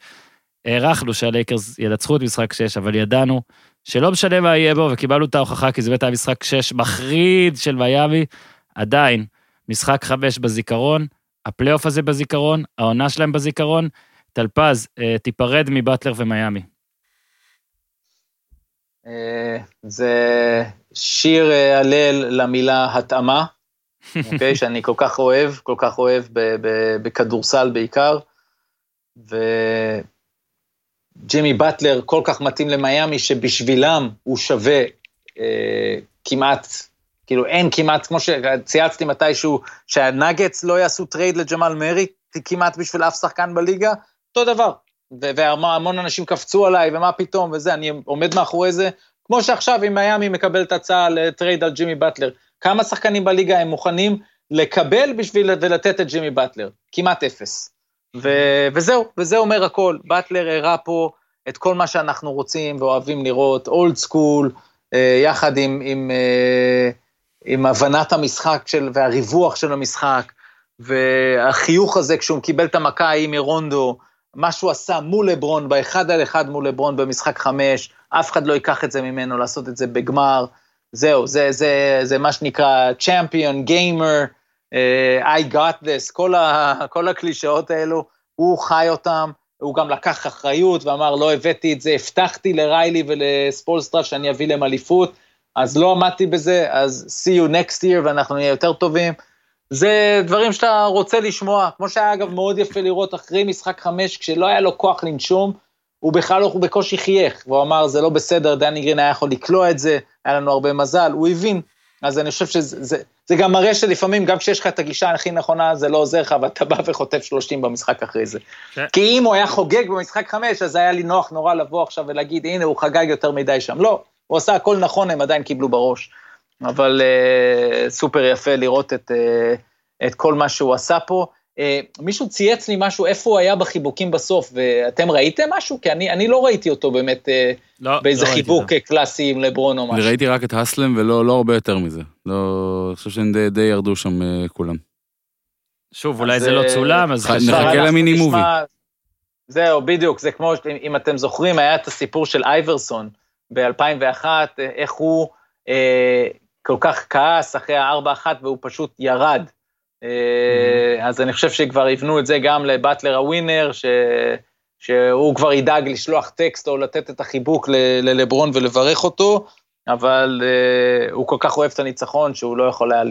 הערכנו שהלייקרס ינצחו את משחק שש, אבל ידענו שלא משנה מה יהיה בו, וקיבלנו את ההוכחה, כי זה באמת היה משחק שש מחריד של מיאמי, עדיין, משחק חמש בזיכרון, הפלייאוף הזה בזיכרון, העונה שלהם בזיכרון. טלפז, תיפרד מבטלר ומיאמי. זה שיר הלל למילה התאמה, אוקיי? שאני כל כך אוהב, כל כך אוהב בכדורסל בעיקר, ג'ימי באטלר כל כך מתאים למיאמי, שבשבילם הוא שווה אה, כמעט, כאילו אין כמעט, כמו שצייצתי מתישהו, שהנאגטס לא יעשו טרייד לג'מאל מרי, כמעט בשביל אף שחקן בליגה, אותו דבר. והמון אנשים קפצו עליי, ומה פתאום, וזה, אני עומד מאחורי זה, כמו שעכשיו אם מיאמי מקבלת הצעה לטרייד על ג'ימי באטלר. כמה שחקנים בליגה הם מוכנים לקבל בשביל ולתת את ג'ימי באטלר? כמעט אפס. ו- וזהו, וזה אומר הכל. באטלר הראה פה את כל מה שאנחנו רוצים ואוהבים לראות, אולד סקול, אה, יחד עם, עם, אה, עם הבנת המשחק של, והריווח של המשחק, והחיוך הזה כשהוא קיבל את המכה ההיא מרונדו, מה שהוא עשה מול לברון, באחד על אחד מול לברון במשחק חמש, אף אחד לא ייקח את זה ממנו, לעשות את זה בגמר. זהו, זה, זה, זה מה שנקרא צ'מפיון, גיימר, I got this, כל, ה, כל הקלישאות האלו, הוא חי אותם, הוא גם לקח אחריות ואמר, לא הבאתי את זה, הבטחתי לריילי ולספולסטרה שאני אביא להם אליפות, אז לא עמדתי בזה, אז see you next year ואנחנו נהיה יותר טובים. זה דברים שאתה רוצה לשמוע, כמו שהיה אגב מאוד יפה לראות אחרי משחק חמש, כשלא היה לו כוח לנשום, הוא בכלל לא, הוא בקושי חייך, והוא אמר, זה לא בסדר, דני גרין היה יכול לקלוע את זה, היה לנו הרבה מזל, הוא הבין. אז אני חושב שזה זה, זה גם מראה שלפעמים, גם כשיש לך את הגישה הכי נכונה, זה לא עוזר לך, ואתה בא וחוטף 30 במשחק אחרי זה. כן. כי אם הוא היה חוגג במשחק חמש, אז היה לי נוח נורא לבוא עכשיו ולהגיד, הנה, הוא חגג יותר מדי שם. לא, הוא עשה הכל נכון, הם עדיין קיבלו בראש. אבל uh, סופר יפה לראות את, uh, את כל מה שהוא עשה פה. Uh, מישהו צייץ לי משהו, איפה הוא היה בחיבוקים בסוף, ואתם ראיתם משהו? כי אני, אני לא ראיתי אותו באמת uh, לא, באיזה לא חיבוק קלאסי עם לברון או משהו. אני ראיתי רק את האסלם ולא לא הרבה יותר מזה. לא, אני חושב שהם די, די ירדו שם uh, כולם. שוב, אולי זה לא צולם, אז נחכה למיני מובי. זהו, בדיוק, זה כמו, אם אתם זוכרים, היה את הסיפור של אייברסון ב-2001, איך הוא אה, כל כך כעס אחרי ה-4-1 והוא פשוט ירד. אה, אז אני חושב שכבר יבנו את זה גם לבטלר הווינר, ש... שהוא כבר ידאג לשלוח טקסט או לתת את החיבוק ללברון ולברך אותו, אבל uh, הוא כל כך אוהב את הניצחון שהוא לא יכול היה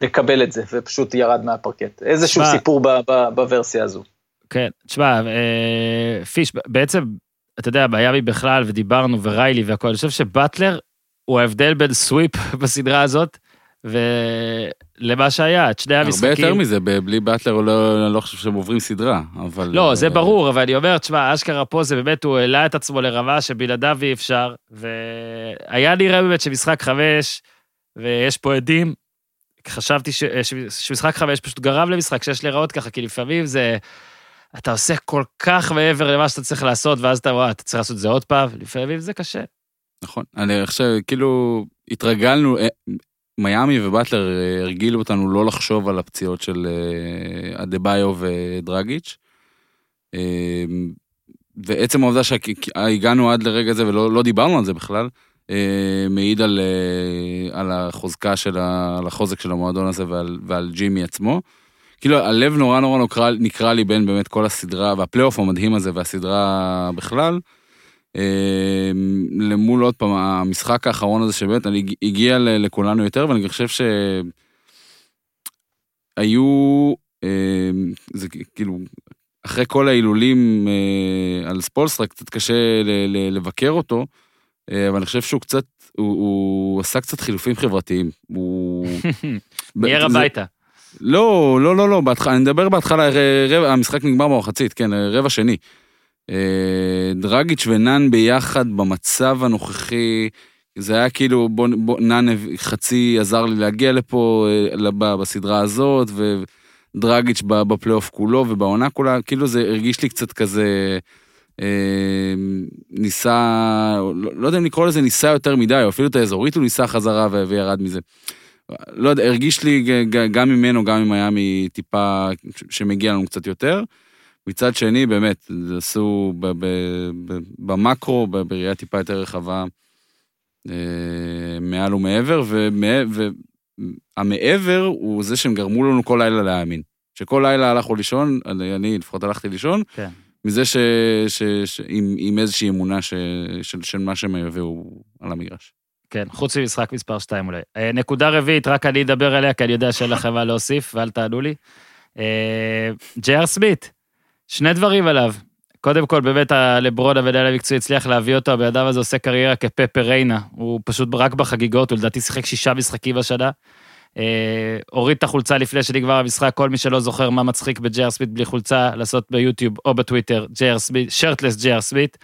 לקבל את זה, ופשוט ירד מהפרקט. איזשהו שמה, סיפור ב, ב, בוורסיה הזו. כן, תשמע, אה, פיש, בעצם, אתה יודע, ביאבי בכלל, ודיברנו, וריילי והכל, אני חושב שבטלר הוא ההבדל בין סוויפ בסדרה הזאת, ולמה שהיה, את שני המשחקים. הרבה יותר מזה, בלי באטלר לא, אני לא חושב שהם עוברים סדרה, אבל... לא, זה ברור, אבל אני אומר, תשמע, אשכרה פה זה באמת, הוא העלה את עצמו לרמה שבלעדיו אי אפשר, והיה נראה באמת שמשחק חמש, ויש פה עדים, חשבתי ש... שמשחק חמש פשוט גרם למשחק שיש להיראות ככה, כי לפעמים זה... אתה עושה כל כך מעבר למה שאתה צריך לעשות, ואז אתה רואה, אתה צריך לעשות את זה עוד פעם, לפעמים זה קשה. נכון, אני חושב, כאילו, התרגלנו, אה, מיאמי ובטלר אה, הרגילו אותנו לא לחשוב על הפציעות של אה, אדה-ביו ודרגיץ'. ועצם העובדה שהגענו עד לרגע זה ולא לא דיברנו על זה בכלל, מעיד על, על החוזקה של, ה, על החוזק של המועדון הזה ועל, ועל ג'ימי עצמו. כאילו הלב נורא נורא נקרא, נקרא לי בין באמת כל הסדרה והפלייאוף המדהים הזה והסדרה בכלל. אמ, למול עוד פעם המשחק האחרון הזה שבאמת הגיע לכולנו יותר ואני חושב שהיו אמ, זה כאילו אחרי כל ההילולים אה, על ספולסטרה קצת קשה לבקר אותו אה, אבל אני חושב שהוא קצת הוא, הוא עשה קצת חילופים חברתיים. הוא... מיהר הביתה. לא, לא, לא, לא, בהתחלה, אני מדבר בהתחלה, המשחק נגמר במחצית, כן, רבע שני. אה, דרגיץ' ונאן ביחד במצב הנוכחי, זה היה כאילו, בוא, בוא, נאן חצי עזר לי להגיע לפה אה, בסדרה הזאת, ודרגיץ' בפלייאוף כולו ובעונה כולה, כאילו זה הרגיש לי קצת כזה, אה, ניסה, לא, לא יודע אם לקרוא לזה ניסה יותר מדי, או אפילו את האזורית הוא ניסה חזרה וירד מזה. לא יודע, הרגיש לי גם ממנו, גם ממיאמי טיפה שמגיע לנו קצת יותר. מצד שני, באמת, עשו במקרו, בראייה טיפה יותר רחבה, אה, מעל ומעבר, והמעבר הוא זה שהם גרמו לנו כל לילה להאמין. שכל לילה הלכו לישון, אני לפחות הלכתי לישון, כן. מזה ש... ש... ש... עם, עם איזושהי אמונה ש... של, של מה שהם יביאו על המגרש. כן, חוץ ממשחק מספר 2 אולי. אה, נקודה רביעית, רק אני אדבר עליה, כי אני יודע שאין לכם מה להוסיף, ואל תענו לי. אה, ג'י.אר סמית, שני דברים עליו. קודם כל, באמת, לברון, המנהל המקצועי, הצליח להביא אותו, הבן אדם הזה עושה קריירה כפפרה ריינה. הוא פשוט רק בחגיגות, הוא לדעתי שיחק שישה משחקים השנה. אה, הוריד את החולצה לפני שנגמר המשחק, כל מי שלא זוכר מה מצחיק בג'ייר סמית בלי חולצה, לעשות ביוטיוב או בטוויטר, ג'ייר סמית, shirtless ג'ייר סמית.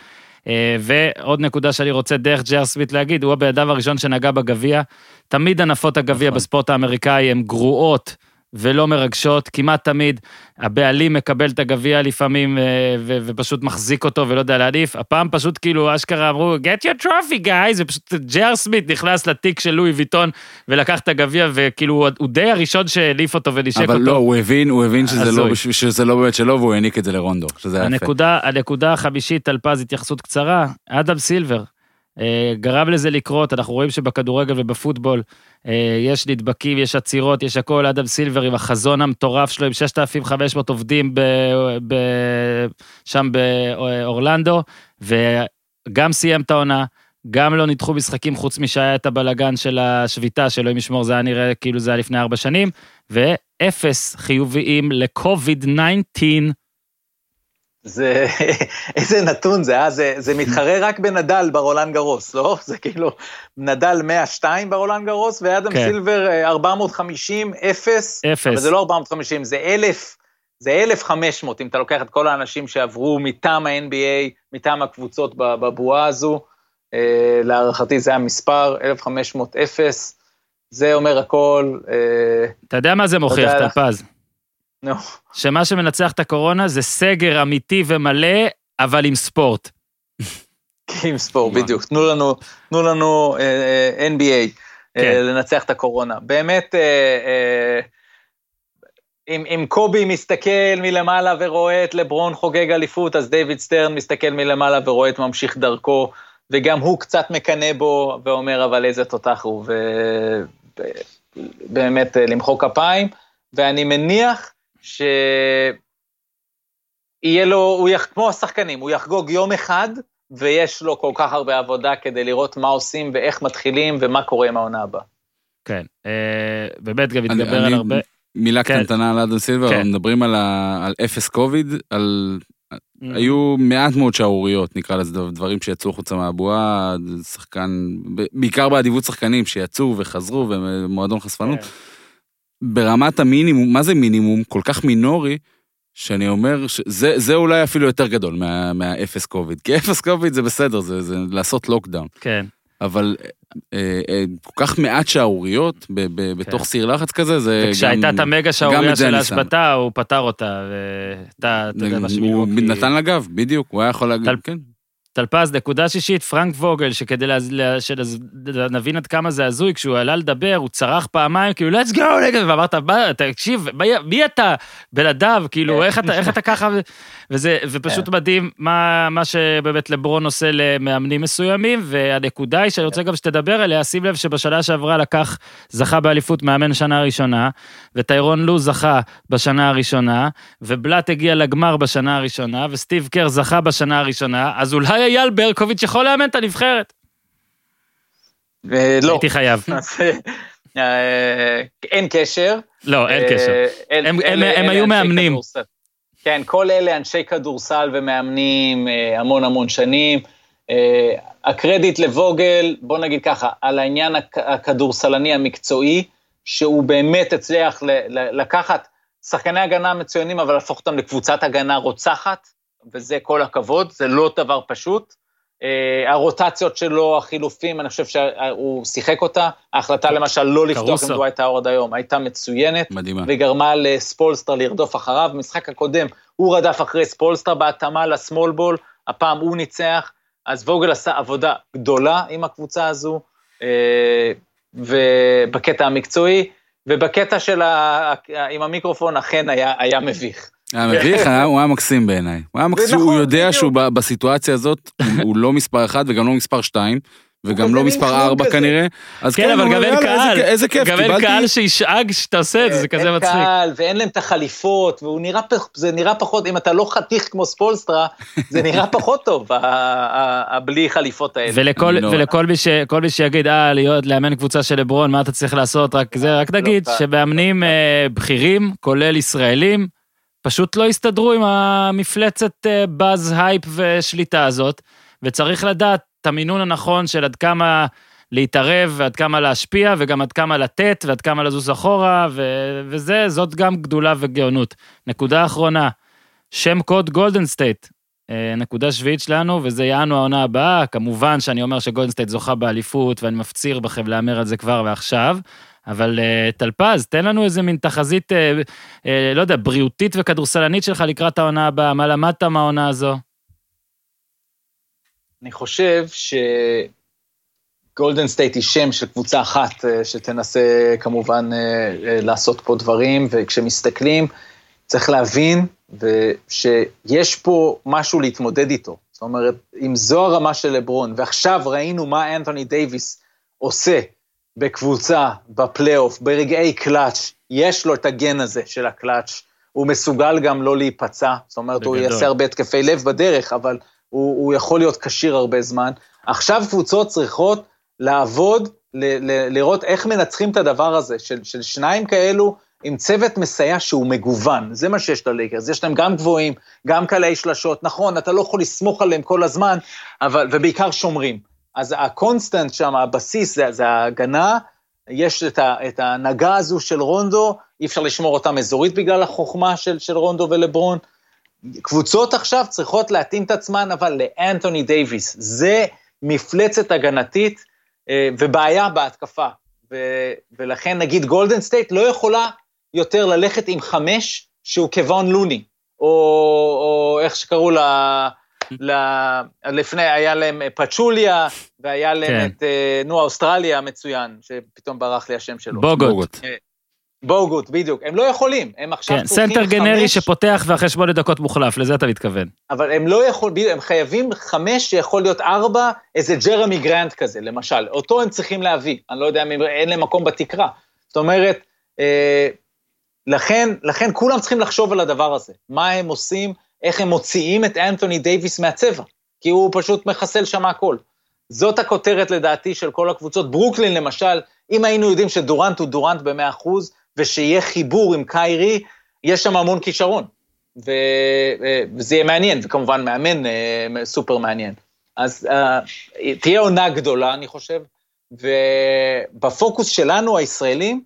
אה, ועוד נקודה שאני רוצה דרך ג'ייר סמית להגיד, הוא הבן אדם הראשון שנגע בגביע. תמיד הנפות הגביע נכון. בספורט האמריקאי הן גרועות. ולא מרגשות, כמעט תמיד הבעלים מקבל את הגביע לפעמים אה, ו- ופשוט מחזיק אותו ולא יודע להניף. הפעם פשוט כאילו אשכרה אמרו, get your trophy guys, ופשוט ג'ר סמית נכנס לתיק של לואי ויטון ולקח את הגביע, וכאילו הוא- די הראשון שהעליף אותו ונשק אותו. אבל לא, הוא הבין, הוא הבין שזה. לא, שזה לא באמת שלו, והוא העניק את זה לרונדו, שזה היה יפה. הנקודה החמישית, טלפז, התייחסות קצרה, אדם סילבר. אה, גרם לזה לקרות, אנחנו רואים שבכדורגל ובפוטבול אה, יש נדבקים, יש עצירות, יש הכל, אדם סילבר עם החזון המטורף שלו, עם 6,500 עובדים ב, ב, שם באורלנדו, וגם סיים את העונה, גם לא נדחו משחקים חוץ משהיה את הבלגן של השביתה, שאלוהים ישמור, זה היה נראה כאילו זה היה לפני ארבע שנים, ואפס חיוביים לקוביד 19. זה, איזה נתון זה, אה? זה, זה מתחרה רק בנדאל ברולאן גארוס, לא? זה כאילו, נדאל 102 ברולאן גארוס, ואדם כן. סילבר אה, 450, אפס. אפס. אבל זה לא 450, זה 1,000, זה 1,500, אם אתה לוקח את כל האנשים שעברו מטעם ה-NBA, מטעם הקבוצות בב- בבועה הזו. אה, להערכתי זה המספר, 1,500, אפס. זה אומר הכל, אה, אתה יודע מה זה מוכיח. טלפז? נו. שמה שמנצח את הקורונה זה סגר אמיתי ומלא, אבל עם ספורט. עם ספורט. בדיוק. תנו לנו, תנו לנו אה, אה, NBA, אה, כן. לנצח את הקורונה. באמת, אה, אם, אם קובי מסתכל מלמעלה ורואה את לברון חוגג אליפות, אז דיוויד סטרן מסתכל מלמעלה ורואה את ממשיך דרכו, וגם הוא קצת מקנא בו ואומר, אבל איזה תותח הוא, ובאמת למחוא כפיים, ואני מניח ש... יהיה לו, הוא יח... כמו השחקנים, הוא יחגוג יום אחד, ויש לו כל כך הרבה עבודה כדי לראות מה עושים ואיך מתחילים ומה קורה עם העונה הבאה. כן, אה, באמת גם התגבר על אני- הרבה. מילה כן. קטנטנה על אדם סילבר, כן. מדברים על ה- על אפס קוביד, על... Mm. היו מעט מאוד שערוריות, נקרא לזה, דבר- דברים שיצאו חוצה מהבועה, שחקן, בעיקר באדיבות שחקנים שיצאו וחזרו, ומועדון חשפנות. כן. ברמת המינימום, מה זה מינימום? כל כך מינורי, שאני אומר שזה זה אולי אפילו יותר גדול מה- מהאפס קוביד. כי אפס קוביד זה בסדר, זה, זה לעשות לוקדאון. כן, אבל אה, אה, כל כך מעט שערוריות ב- ב- בתוך סיר לחץ כזה, זה גם... וכשהייתה את המגה שערורייה זה של. ההשבתה, הוא פתר אותה, ואתה, אתה יודע מה הוא שמילווקי... נתן לה גב, בדיוק, הוא היה יכול להגיד, כן. טלפז, נקודה שישית, פרנק ווגל, שכדי לה- שנבין עד כמה זה הזוי, כשהוא עלה לדבר, הוא צרח פעמיים, כאילו, let's go, נגד, ואמרת, מה, תקשיב, מה- מי אתה? אדם, כאילו, איך אתה, איך אתה ככה, וזה, ופשוט מדהים מה, מה שבאמת לברון עושה למאמנים מסוימים, והנקודה היא שאני רוצה גם שתדבר עליה, שים לב שבשנה שעברה לקח, זכה באליפות מאמן שנה ראשונה, וטיירון לו זכה בשנה הראשונה, ובלאט הגיע לגמר בשנה הראשונה, וסטיב קר זכה בשנה הראשונה, אז אולי אייל ברקוביץ' יכול לאמן את הנבחרת. לא. הייתי חייב. אה, אין קשר. לא, אין אה, קשר. הם- היו מאמנים. כן, כל אלה אנשי כדורסל ומאמנים אה, המון המון שנים. הקרדיט לבוגל, בוא נגיד ככה, על העניין הכ- הכדורסלני המקצועי, שהוא באמת הצליח לקחת שחקני הגנה מצוינים, אבל להפוך אותם לקבוצת הגנה רוצחת, וזה כל הכבוד, זה לא דבר פשוט. אה, הרוטציות שלו, החילופים, אני חושב שהוא שיחק אותה. ההחלטה למשל לא לפתוח קרוסו. עם דווייט האורד היום הייתה מצוינת. מדהימה. וגרמה לספולסטרה לרדוף אחריו. במשחק הקודם הוא רדף אחרי ספולסטרה בהתאמה לסמול בול, הפעם הוא ניצח, אז ווגל עשה עבודה גדולה עם הקבוצה הזו, אה, ובקטע המקצועי, ובקטע של ה... עם המיקרופון אכן היה, היה מביך. היה מביך, היה- הוא היה מקסים בעיניי. הוא היה מקסים, נכון, הוא יודע בדיוק. שהוא ב- בסיטואציה הזאת, הוא- לא מספר אחד וגם לא מספר שתיים, וגם כזה לא מספר ארבע כזה. כנראה. אז כן, אבל הוא גם אין "יאללה, איזה קהל. איזה כיף, גם אין. קהל שישאג שאתה עושה את זה, זה כזה אין מצחיק. קהל, ואין להם את החליפות, והוא נראה, פח- זה נראה פחות, אם אתה לא חתיך כמו ספולסטרה, זה נראה פחות טוב, הבלי חליפות האלה. ולכל, לא- מי, שיגיד, אה, להיות, לאמן קבוצה של לברון, מה אתה צריך לעשות? רק זה, רק נגיד קל, שמאמנים לא. אה, בכירים, כולל ישראלים, פשוט לא הסתדרו עם המפלצת אה, buzz, hype ושליטה הזאת, וצריך לדעת את המינון הנכון של עד כמה להתערב ועד כמה להשפיע וגם עד כמה לתת ועד כמה לזוז אחורה, ו... וזה, זאת גם גדולה וגאונות. נקודה אחרונה, שם קוד גולדן סטייט, אה, נקודה שביעית שלנו, וזה יענו העונה הבאה. כמובן שאני אומר שגולדן סטייט זוכה באליפות, ואני מפציר בכם להמר על זה כבר ועכשיו. אבל uh, טלפז, תן לנו איזה מין תחזית, uh, uh, לא יודע, בריאותית וכדורסלנית שלך לקראת העונה הבאה, מה למדת מהעונה הזו? אני חושב שגולדן סטייט היא שם של קבוצה אחת שתנסה כמובן לעשות פה דברים, וכשמסתכלים, צריך להבין שיש פה משהו להתמודד איתו. זאת אומרת, אם זו הרמה של לברון, ועכשיו ראינו מה אנתוני דייוויס עושה בקבוצה, בפלייאוף, ברגעי קלאץ', יש לו את הגן הזה של הקלאץ', הוא מסוגל גם לא להיפצע, זאת אומרת, בגדול. הוא יעשה הרבה התקפי לב בדרך, אבל הוא, הוא יכול להיות כשיר הרבה זמן. עכשיו קבוצות צריכות לעבוד, ל, ל, לראות איך מנצחים את הדבר הזה, של, של שניים כאלו, עם צוות מסייע שהוא מגוון, זה מה שיש ללייקרס, יש להם גם גבוהים, גם קלעי שלשות, נכון, אתה לא יכול לסמוך עליהם כל הזמן, אבל, ובעיקר שומרים. אז ה constant שם, הבסיס, זה, זה ההגנה, יש את, ה, את ההנהגה הזו של רונדו, אי אפשר לשמור אותם אזורית בגלל החוכמה של, של רונדו ולברון. קבוצות עכשיו צריכות להתאים את עצמן, אבל לאנתוני דייוויס. זה מפלצת הגנתית אה, ובעיה בהתקפה. ו, ולכן נגיד גולדן סטייט לא יכולה יותר ללכת עם חמש שהוא קוון לוני, או, או איך שקראו לה, לה, לפני, היה להם פצ'וליה, והיה להם כן. את, אה, נו, האוסטרליה המצוין, שפתאום ברח לי השם שלו. בוגוט. אה, בוגוט, בדיוק. הם לא יכולים, הם עכשיו כן, צריכים חמש... סנטר גנרי שפותח ואחרי שמונה דקות מוחלף, לזה אתה מתכוון. אבל הם לא יכולים, הם חייבים חמש שיכול להיות ארבע, איזה ג'רמי גרנט כזה, למשל. אותו הם צריכים להביא, אני לא יודע אם אין להם מקום בתקרה. זאת אומרת, אה, לכן, לכן כולם צריכים לחשוב על הדבר הזה. מה הם עושים, איך הם מוציאים את אנתוני דייוויס מהצבע, כי הוא פשוט מחסל שם הכל. זאת הכותרת לדעתי של כל הקבוצות. ברוקלין למשל, אם היינו יודעים שדורנט הוא דורנט ב-100%, ושיהיה חיבור עם קיירי, יש שם המון כישרון. ו, וזה יהיה מעניין, וכמובן מאמן אה, סופר מעניין. אז אה, תהיה עונה גדולה, אני חושב, ובפוקוס שלנו, הישראלים,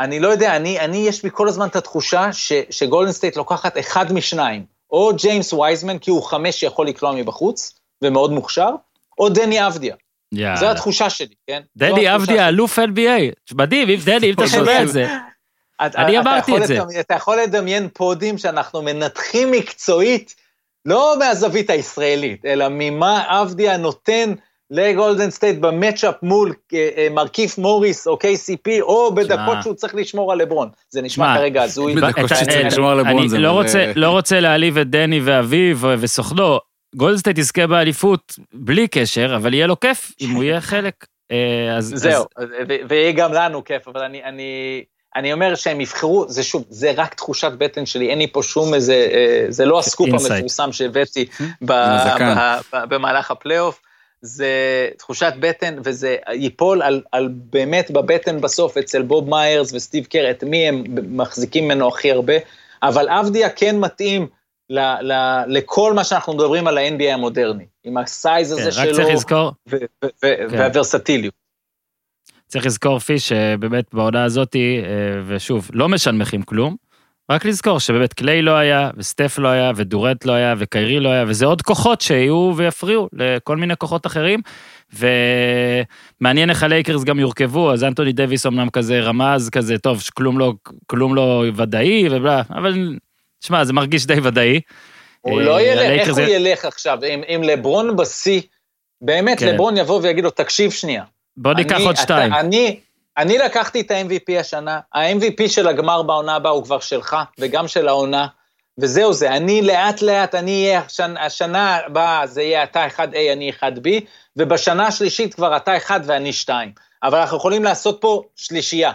אני לא יודע, אני, אני, יש לי כל הזמן את התחושה ש, שגולדן סטייט לוקחת אחד משניים, או ג'יימס וייזמן, כי הוא חמש שיכול לקלוע מבחוץ, ומאוד מוכשר, או דני אבדיה. יאללה. זו התחושה שלי, כן? דני אבדיה, אלוף NBA. מדהים, אם דני, אם אתה שומע את זה. אני אמרתי את זה. אתה יכול לדמיין פודיום שאנחנו מנתחים מקצועית, לא מהזווית הישראלית, אלא ממה אבדיה נותן לגולדן סטייט ב matchup מול אה, אה, מרקיף מוריס או KCP, או בדקות שהוא צריך לשמור על לברון. זה נשמע כרגע הזוי. בדקות שצריך לשמור על לברון זה... אני לא, לא רוצה להעליב את דני ואביב וסוכנו, גולדן סטייט יזכה באליפות בלי קשר, אבל יהיה לו כיף אם הוא יהיה חלק. אה, אז, זהו, אז... ויהיה גם לנו כיף, אבל אני, אני, אני אומר שהם יבחרו, זה שוב, זה רק תחושת בטן שלי, אין לי פה שום איזה, אה, זה לא הסקופ המפורסם שהבאתי במהלך הפלייאוף, זה תחושת בטן, וזה ייפול על, על באמת בבטן בסוף אצל בוב מיירס וסטיב קר, את מי הם מחזיקים ממנו הכי הרבה, אבל אבדיה כן מתאים ל, ל, לכל מה שאנחנו מדברים על ה-NBA המודרני, עם ה size הזה כן, שלו, רק צריך לזכור, ו- ו- ו- כן. והוורסטיליות. צריך לזכור, פיש, שבאמת בעונה הזאתי, אה, ושוב, לא משנמכים כלום, רק לזכור שבאמת קליי לא היה, וסטף לא היה, ודורט לא היה, וקיירי לא היה, וזה עוד כוחות שיהיו ויפריעו לכל מיני כוחות אחרים. ומעניין איך הלייקרס גם יורכבו, אז אנטוני דוויס אמנם כזה רמז כזה, טוב, כלום לא, כלום לא ודאי, ובלה, אבל שמע, זה מרגיש די ודאי. הוא לא אה, ילך, איך הוא ילך עכשיו? אם לברון בשיא, באמת כן. לברון יבוא ויגיד לו, תקשיב שנייה. בוא ניקח עוד שתיים. אני, אני לקחתי את ה-MVP השנה, ה-MVP של הגמר בעונה הבאה הוא כבר שלך, וגם של העונה, וזהו זה, אני לאט לאט, אני אהיה, השנה, השנה הבאה זה יהיה אתה 1A, אני 1B, ובשנה השלישית כבר אתה 1 ואני 2. אבל אנחנו יכולים לעשות פה שלישייה.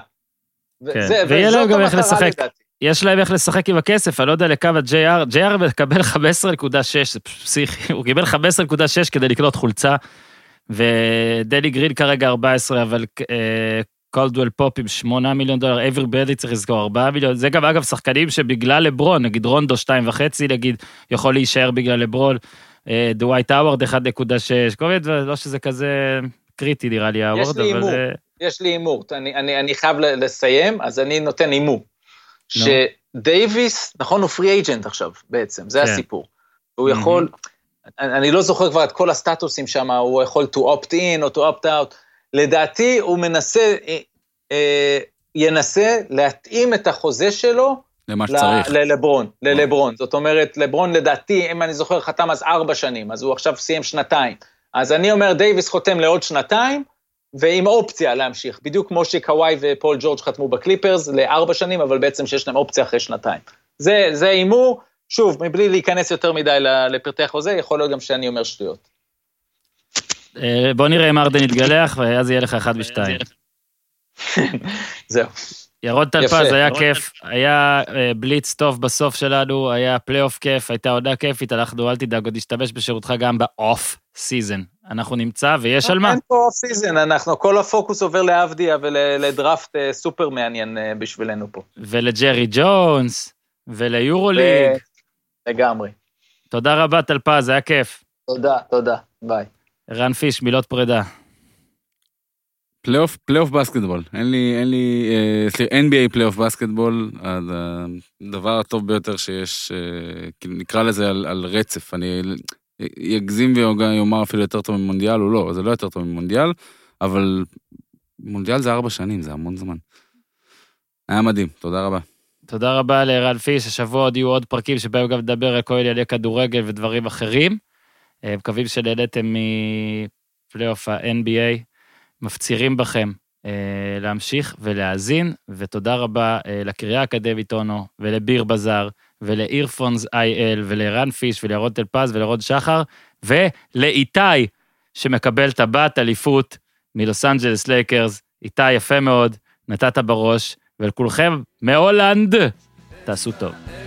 כן, ויהיה להם גם איך לשחק. לדעתי. יש להם איך לשחק עם הכסף, אני לא יודע לכמה JR, JR מקבל 15.6, זה פסיכי, הוא קיבל 15.6 כדי לקנות חולצה, ודני גרין כרגע 14, אבל קולדוול פופ עם 8 מיליון דולר, אייברי ברדלי צריך לזכור 4 מיליון, זה גם אגב שחקנים שבגלל לברון, נגיד רונדו 2.5 נגיד, יכול להישאר בגלל לברון, אה, דווייט האוורד 1.6, כל מיני דברים, לא שזה כזה קריטי נראה לי האוורד, אבל... אה, יש לי הימור, אני, אני, אני חייב לסיים, אז אני נותן הימור. שדייוויס, נכון, הוא free agent עכשיו בעצם, זה כן. הסיפור. הוא יכול, אני, אני לא זוכר כבר את כל הסטטוסים שם, הוא יכול to opt in או to opt out. לדעתי הוא מנסה, אה, אה, ינסה להתאים את החוזה שלו למה שצריך. ללברון, ללברון. זאת אומרת, לברון לדעתי, אם אני זוכר, חתם אז ארבע שנים, אז הוא עכשיו סיים שנתיים. אז אני אומר, דייוויס חותם לעוד שנתיים, ועם אופציה להמשיך, בדיוק כמו שקוואי ופול ג'ורג' חתמו בקליפרס לארבע שנים, אבל בעצם שיש להם אופציה אחרי שנתיים. זה הימור, שוב, מבלי להיכנס יותר מדי לפרטי החוזה, יכול להיות גם שאני אומר שטויות. אה, בוא נראה אם ארדן יתגלח, ואז יהיה לך אחד ושתיים. זהו. ירון טלפז. היה כיף, היה אה, בליץ טוב בסוף שלנו, היה פלייאוף כיף, הייתה עונה כיפית, אנחנו, אל תדאג, עוד נשתמש בשירותך גם ב off season. אנחנו נמצא, ויש על מה. אין פה off season, אנחנו, כל הפוקוס עובר לאבדיה ולדראפט אה, סופר מעניין אה, בשבילנו פה. ולג'רי ג'ונס, וליורוליג. לגמרי. תודה רבה, טלפז, היה כיף. תודה, תודה, ביי. רן פיש, מילות פרידה. playoff, playoff basketball. אין לי, אין לי, אה, NBA playoff basketball, אה, הדבר הטוב ביותר שיש, אה, כאילו נקרא לזה על, על רצף. אני אגזים ואומר אפילו יותר טוב ממונדיאל, או לא, זה לא יותר טוב ממונדיאל, אבל מונדיאל זה ארבע שנים, זה המון זמן. היה מדהים, תודה רבה. תודה רבה לרן פיש, השבוע עוד יהיו עוד פרקים שבהם גם נדבר על כל ענייני כדורגל ודברים אחרים. אה, מקווים שנהניתם מפלייאוף ה-NBA. מפצירים בכם אה, להמשיך ולהאזין, ותודה רבה אה, לקריאה האקדמית אונו, ולביר בזאר, ולאירפונס איי-אל, ולרן פיש, ולירון טלפז, ולרון שחר, ולאיתי, שמקבל טבעת אליפות מלוס אנג'לס לייקרס. איתי, יפה מאוד, נתת בראש, ולכולכם מהולנד, תעשו טוב.